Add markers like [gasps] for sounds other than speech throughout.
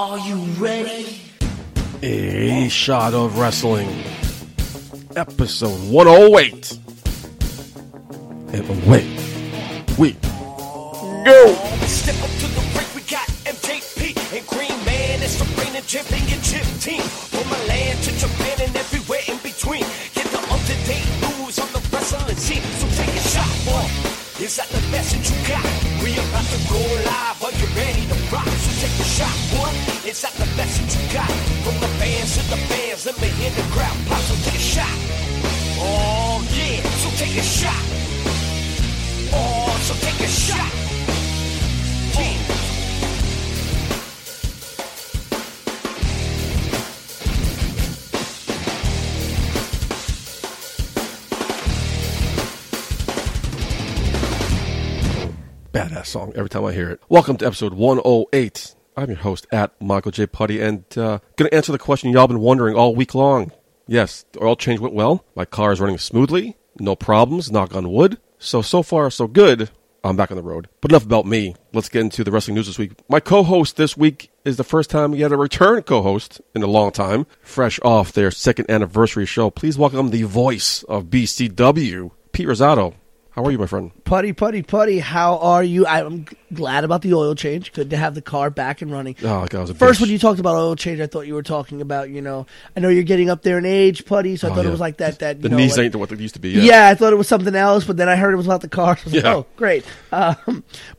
Are you ready? A Shot of Wrestling, episode 108. And away we go. Step up to the ring, we got MJP and Green Man. It's the reigning champion chip team. From Milan to Japan and everywhere in between. Get the up-to-date news on the wrestling scene. So take a shot, boy. Is that the best that you got? We about to go live. Are you ready to rock? Take a shot, boy. Is that the best that you got? From the fans to the fans, let me hear the crowd pop. So take a shot. Oh yeah, so take a shot. Oh, so take a shot. Song every time I hear it. Welcome to episode 108. I'm your host at Michael J. Putty and uh, going to answer the question y'all been wondering all week long. Yes, the oil change went well. My car is running smoothly. No problems, knock on wood. So, so far, so good. I'm back on the road. But enough about me. Let's get into the wrestling news this week. My co-host this week is the first time we had a return co-host in a long time, fresh off their second anniversary show. Please welcome the voice of BCW, Pete Rosato. How are you, my friend? Putty, putty, putty. How are you? I'm glad about the oil change. Good to have the car back and running. Oh, God, I was a First, bitch. when you talked about oil change, I thought you were talking about, you know, I know you're getting up there in age, putty, so I Oh, thought yeah. it was like that. That you the know, knees like- ain't what they used to be. yeah. Yeah. I thought it was something else, but then I heard it was about the car. So [laughs] I was like, oh, great. Um,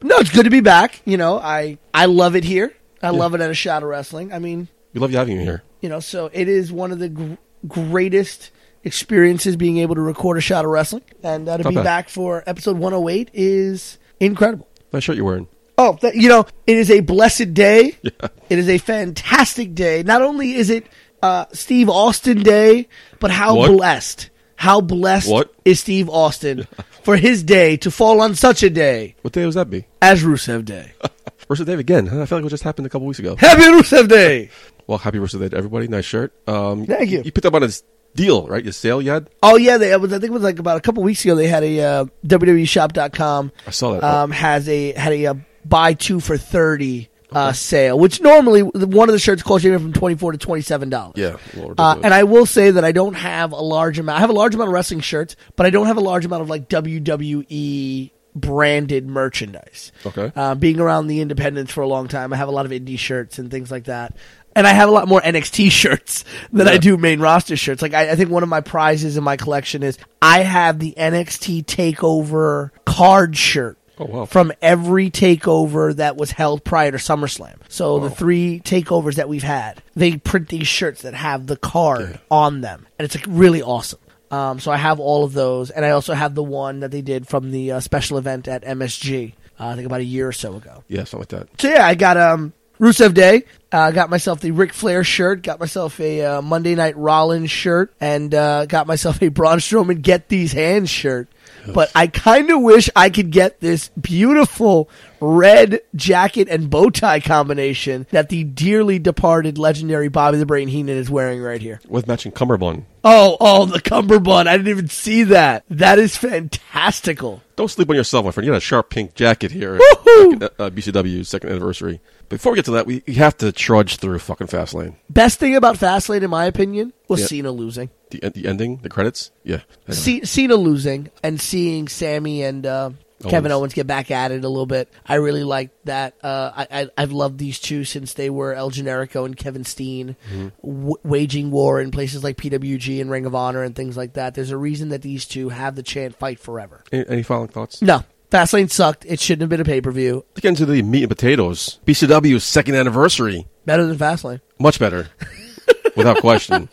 no, it's good to be back. You know, I I love it here. I love it at a Shot of wrestling. I mean, We love you having you here. you know, so it is one of the gr- greatest experiences being able to record a shot of wrestling, and uh, to Not be bad. back for episode 108 is incredible. Nice shirt you're wearing. Oh, that, you know, it is a blessed day. [laughs] It is a fantastic day. Not only is it uh, Steve Austin Day, but how What? blessed, how blessed What? is Steve Austin for his day to fall on such a day What day was that be? as Rusev Day. [laughs] Versus Dave again. I feel like it just happened a couple weeks ago. Happy Rusev Day! [laughs] Well, happy Versus Day to everybody. Nice shirt. Um, Thank you. You picked up on his deal, right? Your sale you had? Oh yeah, they, it was, I think it was like about a couple weeks ago. They had a uh, WWEshop.com. I saw that. Um, has a had a, uh buy two for thirty uh, sale, which normally one of the shirts costs you from twenty four to twenty seven dollars. yeah. Uh, and I will say that I don't have a large amount. I have a large amount of wrestling shirts, but I don't have a large amount of like WWE branded merchandise. Okay. Uh, being around the independents for a long time, I have a lot of indie shirts and things like that. And I have a lot more NXT [laughs] shirts than I do main roster shirts. Like I, I think one of my prizes in my collection is I have the NXT Takeover card shirt Oh, wow. from every takeover that was held prior to SummerSlam. So the three takeovers that we've had, they print these shirts that have the card on them, and it's like really awesome. Um, so I have all of those, and I also have the one that they did from the uh, special event at MSG. Uh, I think about a year or so ago. yeah, something like that. So yeah, I got um Rusev Day. Uh, got myself the Ric Flair shirt. Got myself a uh, Monday Night Rollins shirt, and uh, got myself a Braun Strowman Get These Hands shirt. But I kind of wish I could get this beautiful red jacket and bow tie combination that the dearly departed legendary Bobby the Brain Heenan is wearing right here. With matching cummerbund. Oh, oh, the cummerbund! I didn't even see that. That is fantastical. Don't sleep on yourself, my friend. You got a sharp pink jacket here. Woohoo! at, uh, BCW's second anniversary. Before we get to that, we, we have to trudge through fucking Fastlane. Best thing about Fastlane, in my opinion, was Yeah. Cena losing. The, the ending, the credits. Yeah. C- Cena losing and seeing Sami and uh, Kevin Owens. Get back at it a little bit. I really liked that. Uh, I, I I've loved these two since they were El Generico and Kevin Steen, Mm-hmm. w- waging war in places like PWG and Ring of Honor and things like that. There's a reason that these two have the chant "Fight Forever." Any, any final thoughts? No, Fastlane sucked. It shouldn't have been a pay per view. Let's get into the meat and potatoes. BCW's second anniversary. Better than Fastlane. Much better. [laughs] Without question.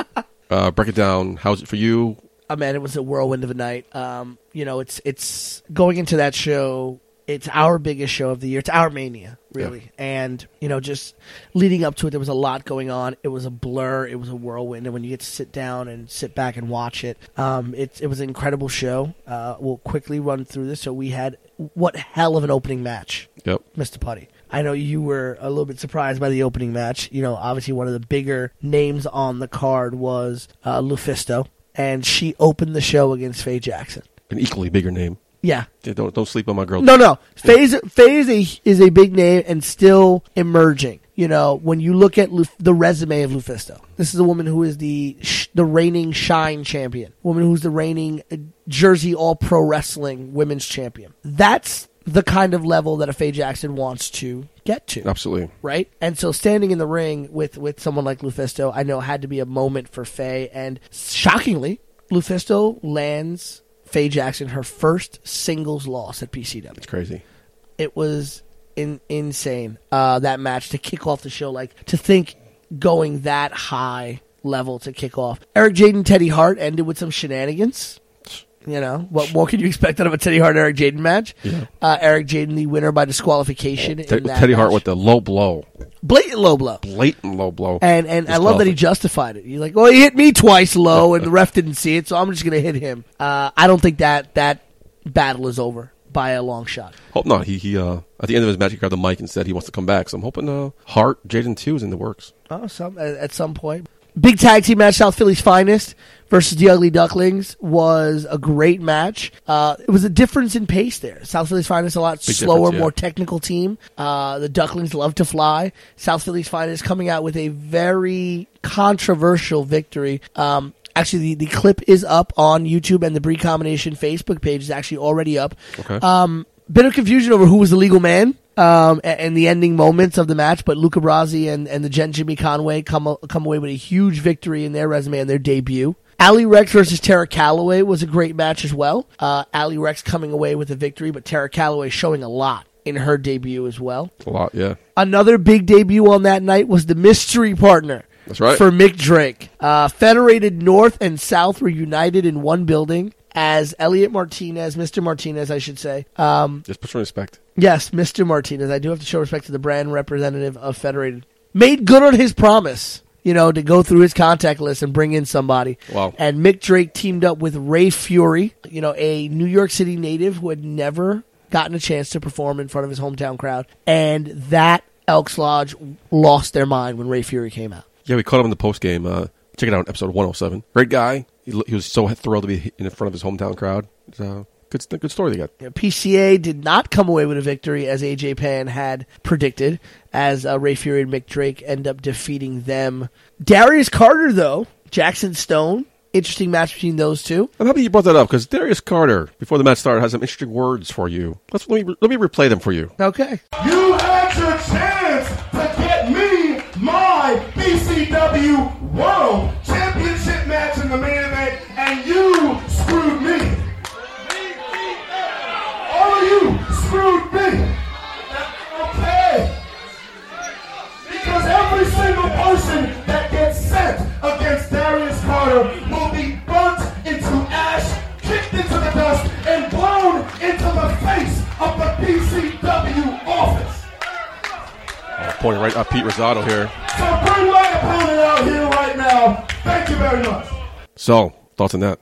Uh, break it down. How's it for you? oh man, it was a whirlwind of a night. Um, you know, it's it's going into that show. It's our biggest show of the year. It's our mania, really. And you know, just leading up to it, there was a lot going on. It was a blur. It was a whirlwind. And when you get to sit down and sit back and watch it, um, it it was an incredible show. Uh, we'll quickly run through this. So we had what hell of an opening match. Yep. Mr. Putty. I know you were a little bit surprised by the opening match. You know, obviously one of the bigger names on the card was uh, Lufisto, and she opened the show against Faye Jackson. An equally bigger name. Yeah. Yeah, don't don't sleep on my girl. No, no. Faye is, Faye is a is a big name and still emerging. You know, when you look at Luf- the resume of Lufisto, this is a woman who is the sh- the reigning Shine champion, woman who's the reigning uh, Jersey All Pro Wrestling Women's Champion. That's the kind of level that a Faye Jackson wants to get to Absolutely. right? And so standing in the ring with with someone like Lufisto, I know had to be a moment for Faye. And shockingly, Lufisto lands Faye Jackson her first singles loss at BCW. It's crazy. It was in, insane uh, that match to kick off the show. Like to think going that high level to kick off. Eric Jaden Teddy Hart ended with some shenanigans. You know what more can you expect out of a Teddy Hart Eric Jaden match? Yeah. Uh, Eric Jaden the winner by disqualification. Te- in that Teddy Hart with the low blow, blatant low blow. blatant low blow. And and I love that he justified it. He's like, well, he hit me twice low, and the ref didn't see it, so I'm just gonna hit him. Uh, I don't think that that battle is over by a long shot. Hope not. He he. Uh, at the end of his match, he grabbed the mic and said he wants to come back. So I'm hoping uh, Hart, Jaden two is in the works. Oh, some at, at some point. Big tag team match, South Philly's finest versus the Ugly Ducklings was a great match. Uh, it was a difference in pace there. South Philly's finest a lot Big slower, yeah. more technical team. Uh, the Ducklings love to fly. South Philly's finest coming out with a very controversial victory. Um, actually, the, the clip is up on YouTube, and the Brii Combination Facebook page is actually already up. Okay. Um, bit of confusion over who was the legal man um, the ending moments of the match, but Luca Brasi and, and the Gent Jimmy Conway come come away with a huge victory in their resume and their debut. Ali Rex versus Tara Calloway was a great match as well. Uh, Ali Rex coming away with a victory, but Tara Calloway showing a lot in her debut as well. a lot. Yeah. Another big debut on that night was the mystery partner. That's right. For Mick Drake. Uh, Federated North and South were united in one building as Elliot Martinez, Mr. Martinez, I should say. Um, Just put some respect. yes, Mr. Martinez. I do have to show respect to the brand representative of Federated. Made good on his promise, you know, to go through his contact list and bring in somebody. Wow. And Mick Drake teamed up with Ray Fury, you know, a New York City native who had never gotten a chance to perform in front of his hometown crowd. And that Elks Lodge lost their mind when Ray Fury came out. Yeah, we caught him in the post game. Uh, check it out, episode 107. Great guy. He, he was so thrilled to be in front of his hometown crowd. It's, uh, good, good story they got. You know, PCA did not come away with a victory as AJ Pan had predicted, as uh, Ray Fury and Mick Drake end up defeating them. Darius Carter, though, Jackson Stone, interesting match between those two. I'm happy you brought that up because Darius Carter, before the match started, has some interesting words for you. Let's let me let me replay them for you. Okay. You had your chance to get me my BCW World screwed me. Okay. Because every single person that gets sent against Darius Carter will be burnt into ash, kicked into the dust, and blown into the face of the BCW office. Uh, pointing right at Pete Rosado here. So bring my opponent out here right now. Thank you very much. So, thoughts on that?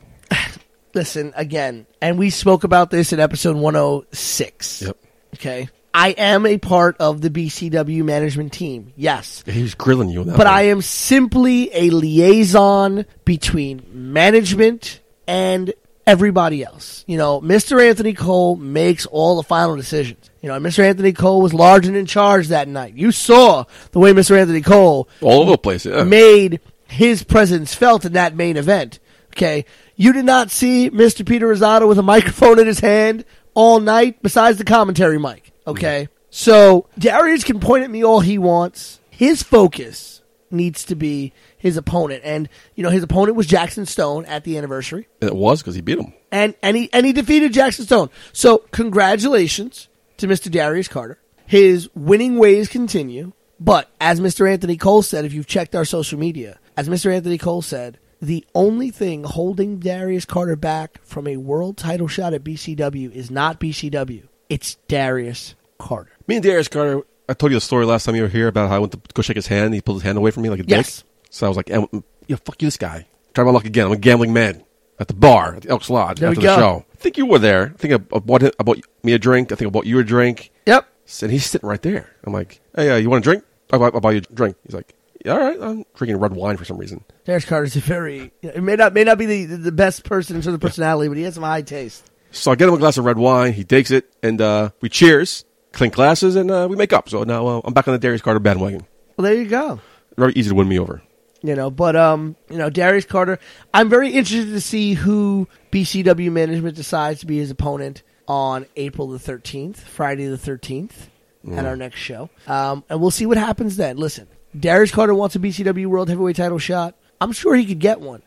Listen, again, and we spoke about this in episode 106. Yep. Okay. I am a part of the BCW management team. Yes. He was grilling you on that. But one. I am simply a liaison between management and everybody else. You know, Mr. Anthony Cole makes all the final decisions. You know, Mr. Anthony Cole was large and in charge that night. You saw the way Mr. Anthony Cole all over the place. Yeah. made his presence felt in that main event. Okay. You did not see Mr. Peter Rosado with a microphone in his hand all night besides the commentary mic. Okay. So Darius can point at me all he wants. His focus needs to be his opponent. And, you know, his opponent was Jackson Stone at the anniversary. And it was because he beat him. And and he and he defeated Jackson Stone. So congratulations to Mr. Darius Carter. His winning ways continue. But as Mr. Anthony Cole said, if you've checked our social media, as Mr. Anthony Cole said, the only thing holding Darius Carter back from a world title shot at BCW is not BCW. It's Darius Carter. Me and Darius Carter, I told you the story last time you were here about how I went to go shake his hand. He pulled his hand away from me like a Yes. dick. So I was like, "Eh, yeah, fuck you, this guy. Try my luck again. I'm a gambling man. At the bar, at the Elks Lodge, There after the show. I think you were there. I think I, bought, him, I bought me a drink. I think I bought you a drink. Yep. And he's sitting right there. I'm like, hey, uh, you want a drink? I'll, buy- I'll buy you a drink. He's like, all right. I'm drinking red wine for some reason. Darius Carter's a very it may not may not be the, the best person in terms of personality, but he has some high taste. So I get him a glass of red wine. He takes it, and uh, we cheers, clink glasses, and uh, we make up. So now uh, I'm back on the Darius Carter bandwagon. Well, there you go. Very easy to win me over. You know, but um, you know, Darius Carter. I'm very interested to see who BCW management decides to be his opponent on April the 13th, Friday the 13th, at our next show. Um, and we'll see what happens then. Listen, Darius Carter wants a BCW World Heavyweight Title shot. I'm sure he could get one,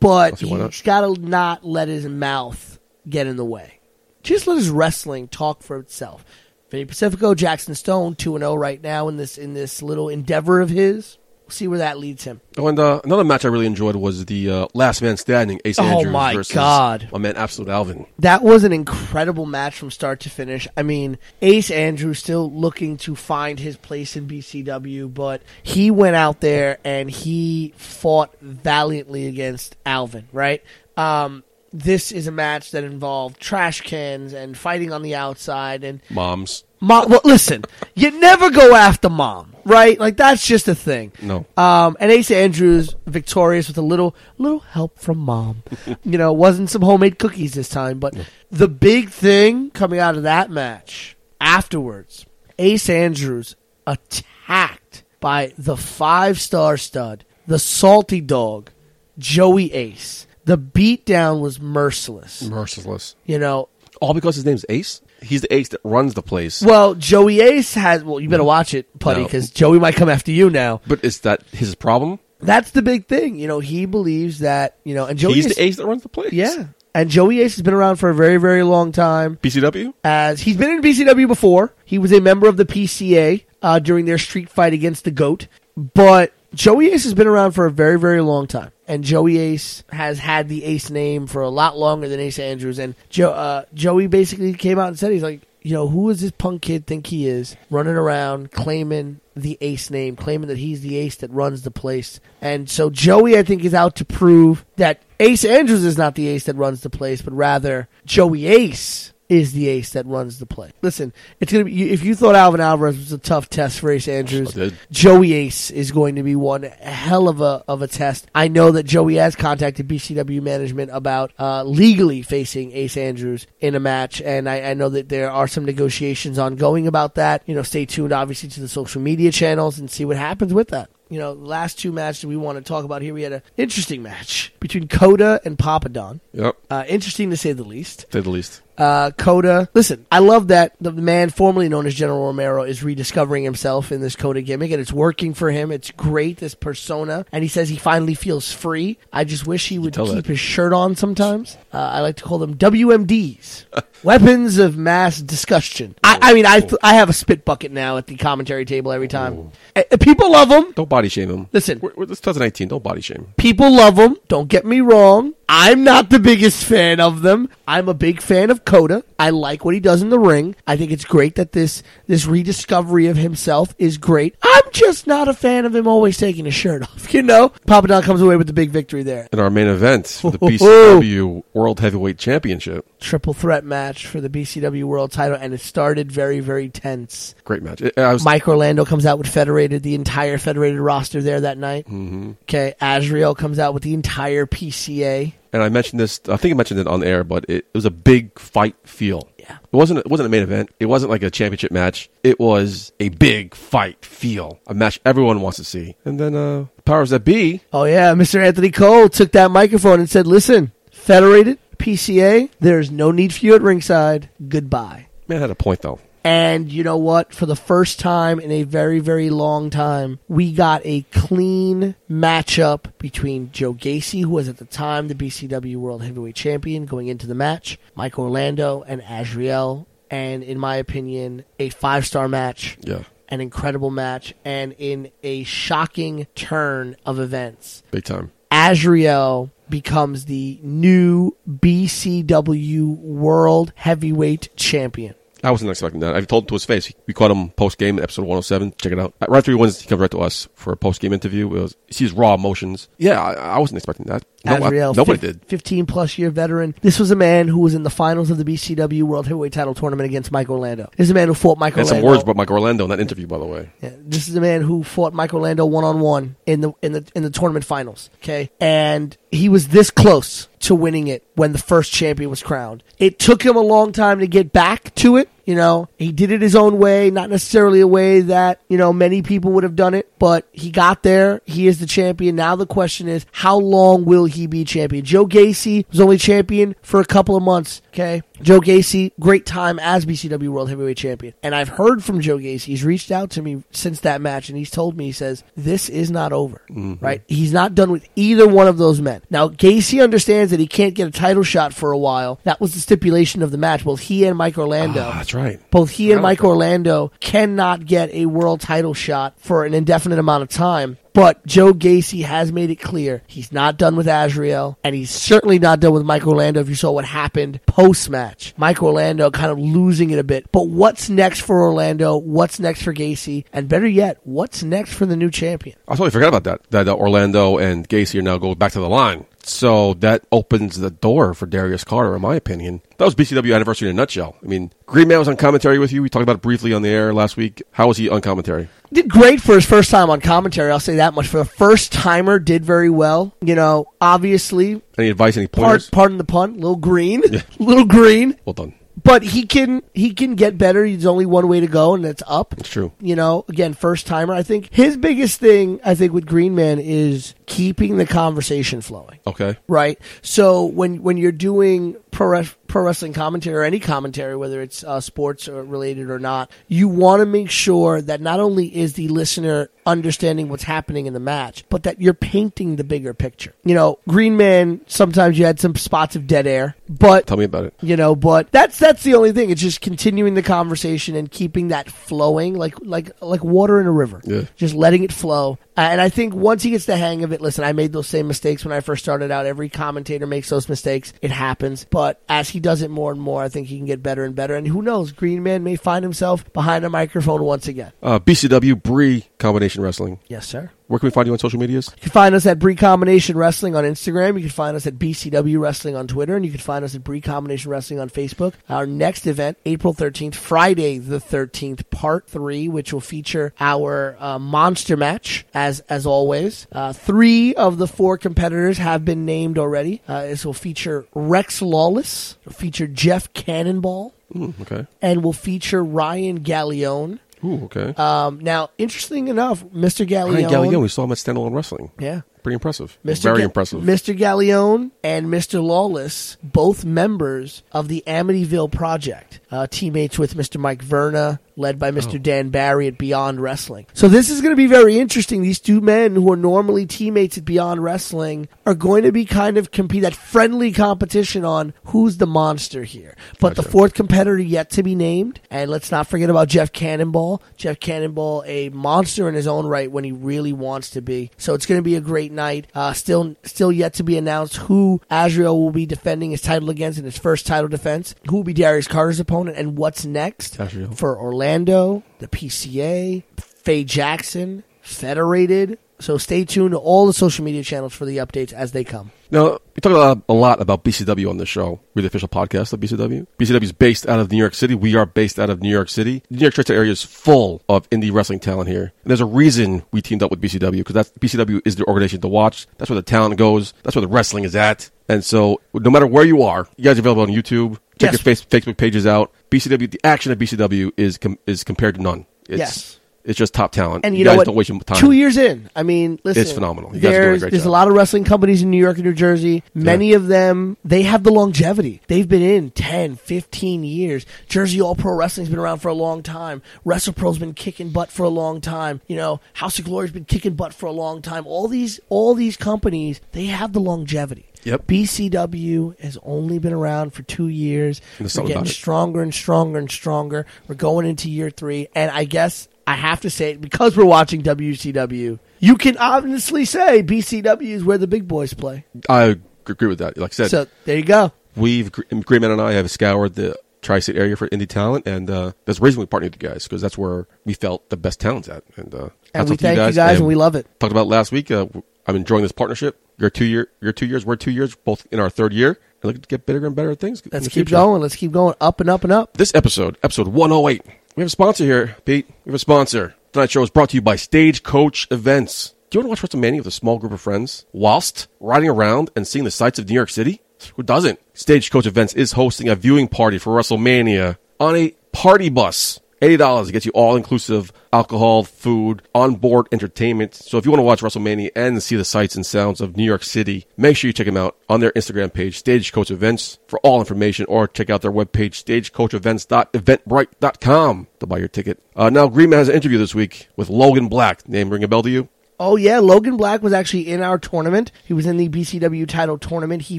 but why not. he's got to not let his mouth get in the way. Just let his wrestling talk for itself. Vinny Pacifico, Jackson Stone, two and zero right now in this in this little endeavor of his. See where that leads him. Oh, and uh, another match I really enjoyed was the uh, Last Man Standing, Ace Oh, Andrews my versus God. my man Absolute Alvin. That was an incredible match from start to finish. I mean, Ace Andrews still looking to find his place in BCW, but he went out there and he fought valiantly against Alvin, right? Um, this is a match that involved trash cans and fighting on the outside and Moms. Mom. Well, listen, you never go after mom, right? Like that's just a thing. No. Um, and Ace Andrews victorious with a little little help from mom. [laughs] you know, it wasn't some homemade cookies this time, but the big thing coming out of that match afterwards, Ace Andrews attacked by the five star stud, the salty dog, Joey Ace. The beatdown was merciless. Merciless. You know, All because his name's Ace? He's the ace that runs the place. well, Joey Ace has. Well, you better watch it, Putty, No. because Joey might come after you now. But is that his problem? That's the big thing. You know, he believes that. You know, and Joey He's Ace, the ace that runs the place. Yeah. And Joey Ace has been around for a very, very long time. BCW? As he's been in BCW before, he was a member of the PCA uh, during their street fight against the Goat. But Joey Ace has been around for a very, very long time. And Joey Ace has had the Ace name for a lot longer than Ace Andrews. And jo- uh, Joey basically came out and said, he's like, you know, who does this punk kid think he is running around claiming the ace name, claiming that he's the ace that runs the place? And so Joey, I think, is out to prove that Ace Andrews is not the ace that runs the place, but rather Joey Ace is the ace that runs the play. Listen, it's gonna be if you thought Alvin Alvarez was a tough test for Ace Andrews, Joey Ace is going to be one hell of a of a test. I know that Joey has contacted BCW management about uh, legally facing Ace Andrews in a match, and I, I know that there are some negotiations ongoing about that. You know, stay tuned, obviously, to the social media channels and see what happens with that. You know, last two matches we want to talk about here, we had an interesting match between Coda and Papadon. Yep. Uh, interesting to say the least. To say the least. Uh, Coda, listen, I love that the man formerly known as General Romero is rediscovering himself in this Coda gimmick, and it's working for him. It's great, this persona, and he says he finally feels free. I just wish he would keep that. his shirt on sometimes. Uh, I like to call them WMDs, [laughs] weapons of mass discussion. I, I mean, I th- I have a spit bucket now at the commentary table every time. Uh, people love them. Don't body shame them. Listen. We're, we're, it's 2019. Don't body shame. People love them. Don't get me wrong. I'm not the biggest fan of them. I'm a big fan of Coda. I like what he does in the ring. I think it's great that this this rediscovery of himself is great. I'm just not a fan of him always taking his shirt off. [laughs] You know, Papadon comes away with the big victory there. In our main event for the. [laughs] BCW World Heavyweight Championship. Triple threat match for the BCW World Title, and it started very very tense. Great match. I- I was, Mike Orlando comes out with Federated, the entire Federated roster there that night. Mm-hmm. Okay, Azrael comes out with the entire PCA. and I mentioned this. I think I mentioned it on air, but it, it was a big fight feel. Yeah. It wasn't. It wasn't a main event. It wasn't like a championship match. It was a big fight feel. A match everyone wants to see. And then uh powers that be. Oh yeah, Mr. Anthony Cole took that microphone and said, "Listen, Federated PCA, there's no need for you at ringside. Goodbye." Man had a point though. And you know what? For the first time in a very, very long time, we got a clean matchup between Joe Gacy, who was at the time the BCW World Heavyweight Champion, going into the match, Mike Orlando, and Azriel. And in my opinion, a five star match Yeah. an incredible match, and in a shocking turn of events, Big time. Azriel becomes the new BCW World Heavyweight Champion. I wasn't expecting that. I told him to his face. We caught him post game episode 107. Check it out. Uh, right after he wins, he comes right to us for a post game interview. It was, he sees raw emotions. Yeah, I, I wasn't expecting that. No, I- nobody fif- did. 15 plus year veteran. This was a man who was in the finals of the BCW World Heavyweight Title Tournament against Mike Orlando. This is a man who fought Mike And some Orlando. words about Mike Orlando in that interview, by the way. Yeah, this is a man who fought Mike Orlando one on one in the in the in the tournament finals. Okay, and he was this close to winning it when the first champion was crowned. It took him a long time to get back to it. You know, he did it his own way, not necessarily a way that you know many people would have done it, but he got there. He is the champion. Now the question is, how long will he be champion? Joe Gacy was only champion for a couple of months. Okay, Joe Gacy, great time as BCW World Heavyweight Champion. And I've heard from Joe Gacy. He's reached out to me since that match, and he's told me, he says, this is not over, right? He's not done with either one of those men. Now, Gacy understands that he can't get a title shot for a while. That was the stipulation of the match. Both he and Mike Orlando. Ah, that's right. Both he and Mike. Orlando cannot get a world title shot for an indefinite amount of time. But Joe Gacy has made it clear he's not done with Azrael, and he's certainly not done with Mike Orlando. If you saw what happened post match, Mike Orlando kind of losing it a bit. But what's next for Orlando? What's next for Gacy? And better yet, what's next for the new champion? I totally forgot about that. That uh, Orlando and Gacy are now going back to the line. So that opens the door for Darius Carter, in my opinion. That was BCW anniversary in a nutshell. I mean, Green Man was on commentary with you. We talked about it briefly on the air last week. How was he on commentary? Did great for his first time on commentary. I'll say that much. For a first timer, did very well. You know, obviously, Any advice? Any part, pointers? pardon the pun, little green, [laughs] little green. well done. But he can he can get better. There's only one way to go, and that's up. It's true. You know, again, first timer. I think his biggest thing, I think, with Green Man is keeping the conversation flowing. Okay. Right. So when when you're doing pro, pro wrestling commentary or any commentary, whether it's uh, sports or related or not, you want to make sure that not only is the listener understanding what's happening in the match, but that you're painting the bigger picture. You know, Green Man. Sometimes you had some spots of dead air, but Tell me about it. you know but that's that's the only thing it's just continuing the conversation and keeping that flowing like like like water in a river Yeah. just letting it flow and i think once he gets the hang of it listen i made those same mistakes when i first started out. Every commentator makes those mistakes. It happens. But as he does it more and more i think he can get better and better. And who knows? Green man may find himself behind a microphone once again. Uh, BCW Brii Combination Wrestling. yes sir Where can we find you on social medias? You can find us at Brii Combination Wrestling on Instagram. You can find us at BCW Wrestling on Twitter, and you can find us at Brii Combination Wrestling on Facebook. Our next event, April 13th, Friday the 13th, part three, which will feature our uh, monster match, as as always. Uh, three of the four competitors have been named already. Uh, this will feature Rex Lawless, it'll feature Jeff Cannonball, Ooh, okay. and will feature Ryan Galeone. Ooh, okay. Um, now, interesting enough, Mr. Galeone. Ryan Galeone, we saw him at Standalone Wrestling. Yeah. Pretty impressive. Mr. Very Ga- impressive. Mr. Galeone and Mr. Lawless, both members of the Amityville Project, uh, teammates with Mr. Mike Verna, led by Mr. Dan Barry at Beyond Wrestling. So this is going to be very interesting. These two men who are normally teammates at Beyond Wrestling are going to be kind of compete that friendly competition on who's the monster here. But the fourth competitor yet to be named, and let's not forget about Jeff Cannonball. Jeff Cannonball, a monster in his own right when he really wants to be. So it's going to be a great night. Uh, still, still yet to be announced who Azrael will be defending his title against in his first title defense. Who will be Darius Carter's opponent, and what's next Azrael. for Orlando, the PCA, Faye Jackson, Federated. So stay tuned to all the social media channels for the updates as they come. Now, we talk a lot, a lot about BCW on this show. We're the official podcast of BCW. BCW is based out of New York City. We are based out of New York City. The New York Tri area is full of indie wrestling talent here. And there's a reason we teamed up with BCW because that's BCW is the organization to watch. That's where the talent goes. That's where the wrestling is at. And so, no matter where you are, you guys are available on YouTube. Check Yes. your face, Facebook pages out. BCW, the action at BCW is com- is compared to none. It's, Yes. It's just top talent. And you, guys know what? don't waste your time. Two years in, I mean, listen, It's phenomenal. You guys are doing a there's great there's a lot of wrestling companies in New York and New Jersey. Many of them they have the longevity. They've been in 10, 15 years. Jersey All Pro Wrestling's been around for a long time. WrestlePro's been kicking butt for a long time. You know, House of Glory's been kicking butt for a long time. All these all these companies they have the longevity. Yep. BCW has only been around for two years. And We're getting stronger and stronger and stronger. We're going into year three, and I guess I have to say it because we're watching WCW. You can honestly say BCW is where the big boys play. I agree with that. Like I said, So there you go. we've Green Man and I have scoured the tri-state area for indie talent, and uh, that's the reason we partnered with you guys because that's where we felt the best talents at. And uh, And we to you thank you guys, and we love it. Talked about last week. Uh, I'm enjoying this partnership. You're two year. You're two years. We're two years. Both in our third year. And look to get bigger and better things. Let's keep future. going. Let's keep going up and up and up. This episode, episode 108, we have a sponsor here, Pete. We have a sponsor. Tonight's show is brought to you by Stagecoach Events. Do you want to watch WrestleMania with a small group of friends whilst riding around and seeing the sights of New York City? Who doesn't? Stagecoach Events is hosting a viewing party for WrestleMania on a party bus. $80 to get you all inclusive alcohol, food, onboard entertainment. So if you want to watch WrestleMania and see the sights and sounds of New York City, make sure you check them out on their Instagram page, Stagecoach Events, for all information, or check out their webpage, stagecoachevents.eventbrite.com to buy your ticket. Uh, now, Green Man has an interview this week with Logan Black. Name ring a bell to you? Oh yeah, Logan Black was actually in our tournament. He was in the BCW title tournament. He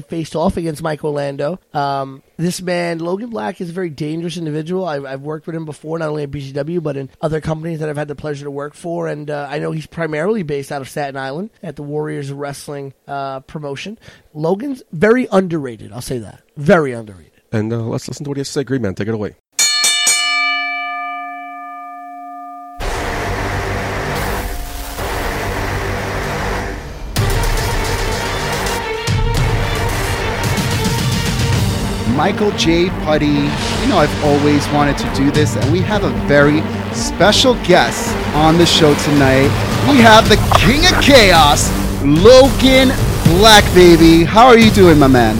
faced off against Mike Orlando. Um, this man, Logan Black, is a very dangerous individual. I've, I've worked with him before, not only at BCW but in other companies that I've had the pleasure to work for. And uh, I know he's primarily based out of Staten Island at the Warriors Wrestling uh, promotion. Logan's very underrated. I'll say that. Very underrated. And uh, let's listen to what he has to say. Green Man, take it away. Michael J. Putty. You know, I've always wanted to do this, and we have a very special guest on the show tonight. We have the King of Chaos, Logan Black, baby. How are you doing, my man?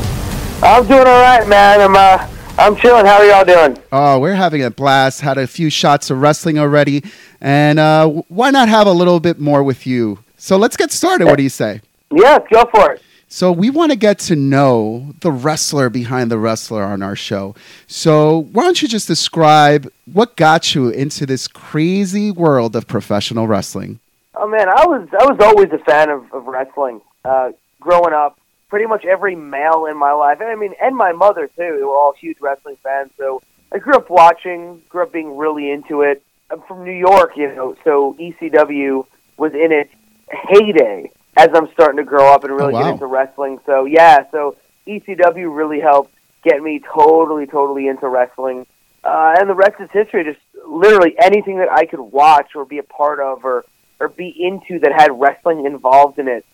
I'm doing all right, man. I'm uh, I'm chilling. How are y'all doing? Oh, we're having a blast. Had a few shots of wrestling already, and uh, why not have a little bit more with you? So let's get started. What do you say? Yeah, go for it. So we want to get to know the wrestler behind the wrestler on our show. So why don't you just describe what got you into this crazy world of professional wrestling? Oh man, I was I was always a fan of, of wrestling. Uh, growing up, pretty much every male in my life, and I mean, and my mother too. They were all huge wrestling fans. So I grew up watching, grew up being really into it. I'm from New York, you know, so ECW was in its heyday as I'm starting to grow up and really Oh, wow. get into wrestling. So yeah, so ECW really helped get me totally, totally into wrestling. Uh, and the rest is history. Just literally anything that I could watch or be a part of or or be into that had wrestling involved in it.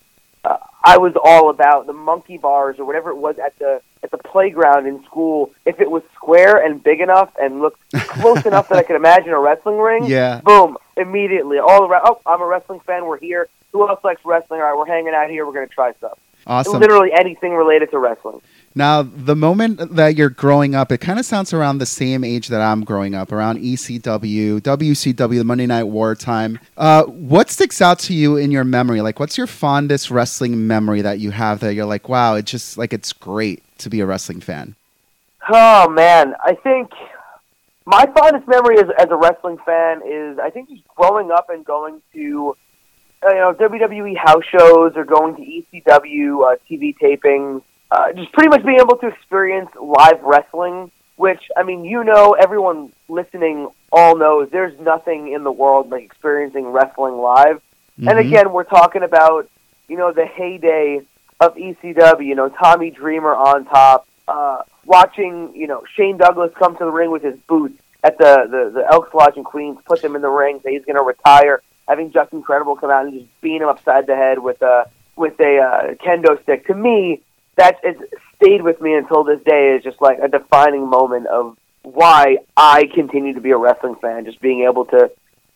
Uh, I was all about the monkey bars or whatever it was at the at the playground in school. If it was square and big enough and looked close enough that I could imagine a wrestling ring, [laughs] Yeah. boom, immediately all around. Oh, I'm a wrestling fan. We're here. Who else likes wrestling? All right, we're hanging out here. We're gonna try stuff. Awesome. Literally anything related to wrestling. Now, the moment that you're growing up, it kind of sounds around the same age that I'm growing up, around ECW, WCW, the Monday Night War time. Uh, what sticks out to you in your memory? Like, what's your fondest wrestling memory that you have that you're like, wow, it's just like it's great to be a wrestling fan? Oh man, I think my fondest memory as, as a wrestling fan is I think just growing up and going to you know WWE house shows or going to ECW uh, TV tapings, uh, just pretty much being able to experience live wrestling. Which I mean, you know, everyone listening all knows there's nothing in the world like experiencing wrestling live. And Mhm. again, we're talking about you know the heyday of ECW. You know, Tommy Dreamer on top. Uh, watching you know Shane Douglas come to the ring with his boots at the the, the Elks Lodge in Queens, put them in the ring, say he's going to retire. Having Justin Credible come out and just beat him upside the head with a with a uh, kendo stick. To me, that has stayed with me until this day. Is just like a defining moment of why I continue to be a wrestling fan. Just being able to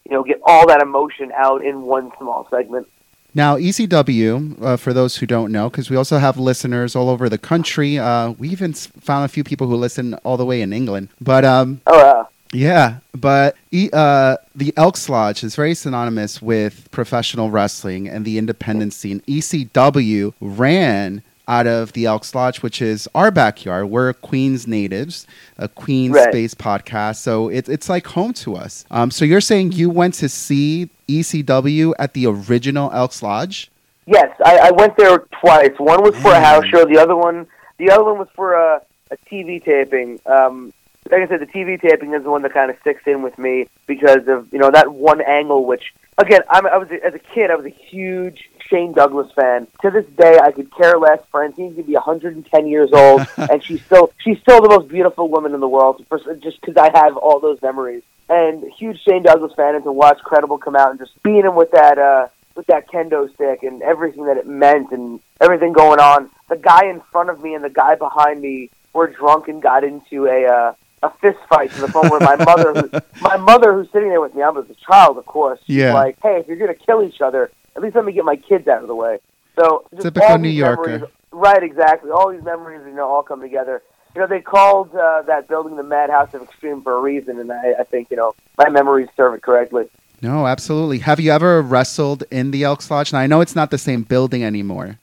you know get all that emotion out in one small segment. Now, ECW, uh, for those who don't know, because we also have listeners all over the country. Uh, we even found a few people who listen all the way in England. But um, Oh yeah. Yeah, but uh, the Elks Lodge is very synonymous with professional wrestling and the independent scene. ECW ran out of the Elks Lodge, which is our backyard. We're Queens natives, a Queens Right. based podcast, so it, it's like home to us. Um, so you're saying you went to see ECW at the original Elks Lodge? Yes, I, I went there twice. One was for a house show. The other one, the other one was for a, a TV taping. Um, like I said, the TV taping is the one that kind of sticks in with me because of you know that one angle. Which again, I'm, I was as a kid, I was a huge Shane Douglas fan. To this day, I could care less. Francine could be 110 years old, [laughs] and she's still she's still the most beautiful woman in the world. For, just because I have all those memories. And huge Shane Douglas fan, and to watch Credible come out and just beat him with that. uh with that kendo stick and everything that it meant and everything going on. The guy in front of me and the guy behind me were drunk and got into a uh, a fist fight to the point where my mother, who, [laughs] my mother who's sitting there with me, I was a child, of course. Yeah. Like, hey, if you're gonna kill each other, at least let me get my kids out of the way. So just Typical New Yorker. memories- right? Exactly. All these memories, you know, all come together. You know, they called uh, that building the Madhouse of Extreme for a reason, and I, I think you know my memories serve it correctly. No, absolutely. Have you ever wrestled in the Elks Lodge? Now I know it's not the same building anymore.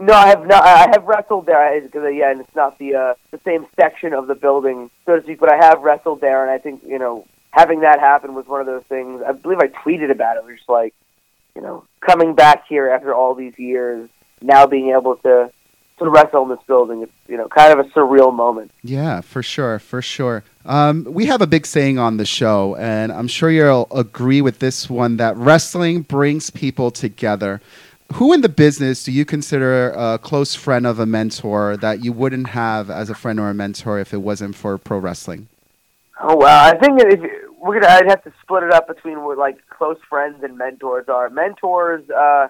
No, I have not. I have wrestled there because yeah, and it's not the uh, the same section of the building, so to speak. But I have wrestled there, and I think you know having that happen was one of those things. I believe I tweeted about it. It was just like, you know, coming back here after all these years, now being able to to wrestle in this building, it's you know kind of a surreal moment. Yeah, for sure, for sure. Um, we have a big saying on the show, and I'm sure you'll agree with this one that wrestling brings people together. Who in the business do you consider a close friend of a mentor that you wouldn't have as a friend or a mentor if it wasn't for pro wrestling? Oh well, I think if we're gonna, I'd have to split it up between what like close friends and mentors are. Mentors, uh,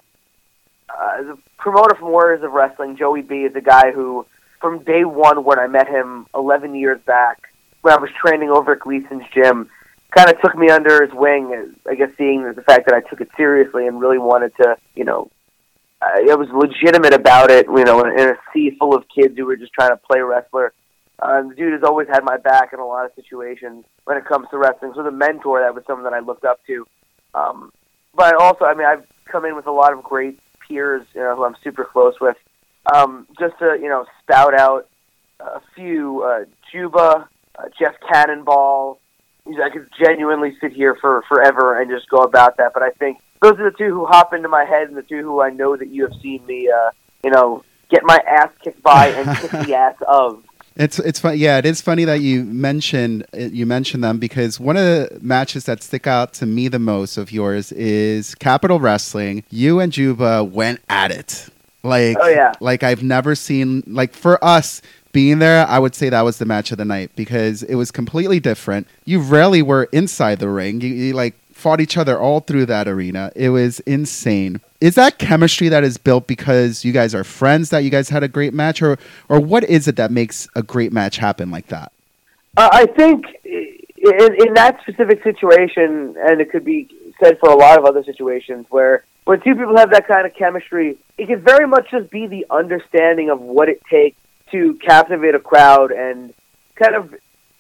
uh, the promoter from Warriors of Wrestling, Joey B, is a guy who, from day one when I met him 11 years back, when I was training over at Gleason's gym, kind of took me under his wing. I guess seeing the fact that I took it seriously and really wanted to, you know, I, was legitimate about it. You know, in, in a sea full of kids who were just trying to play wrestler. Uh, the dude has always had my back in a lot of situations when it comes to wrestling. So the mentor, that was someone that I looked up to. Um, but also, I mean, I've come in with a lot of great peers you know, who I'm super close with. Um, just to you know, spout out a few: uh, Juba, uh, Jeff Cannonball. I could genuinely sit here for forever and just go about that. But I think those are the two who hop into my head, and the two who I know that you have seen me, uh, you know, get my ass kicked by and [laughs] kick the ass of. It's it's fun. Yeah, it is funny that you mentioned you mentioned them because one of the matches that stick out to me the most of yours is Capital Wrestling. You and Juba went at it. Like Oh, yeah. like I've never seen like for us being there, I would say that was the match of the night because it was completely different. You rarely were inside the ring. You, you like fought each other all through that arena. It was insane. Is that chemistry that is built because you guys are friends that you guys had a great match or or what is it that makes a great match happen like that? Uh, I think in, in that specific situation, and it could be said for a lot of other situations, where when two people have that kind of chemistry, it can very much just be the understanding of what it takes to captivate a crowd and kind of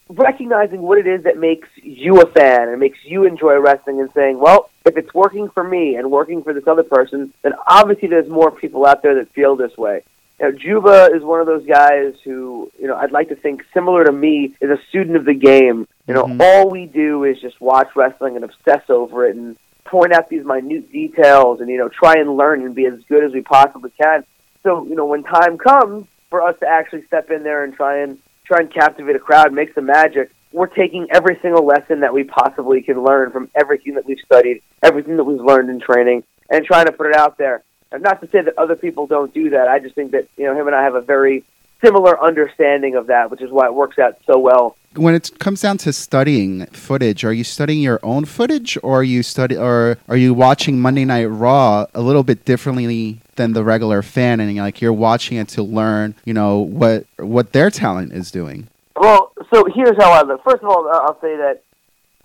recognizing what it is that makes you a fan and makes you enjoy wrestling and saying, well, if it's working for me and working for this other person, then obviously there's more people out there that feel this way. Know, Juba is one of those guys who, you know, I'd like to think similar to me is a student of the game. You know, Mhm. all we do is just watch wrestling and obsess over it and point out these minute details and, you know, try and learn and be as good as we possibly can. So, you know, when time comes for us to actually step in there and try and try and captivate a crowd, make some magic, we're taking every single lesson that we possibly can learn from everything that we've studied, everything that we've learned in training, and trying to put it out there. And not to say that other people don't do that. I just think that you know him and I have a very similar understanding of that, which is why it works out so well. When it comes down to studying footage, are you studying your own footage or are you study or are you watching Monday Night Raw a little bit differently than the regular fan and like you're watching it to learn, you know, what what their talent is doing? Well, so here's how I look. First of all, I'll say that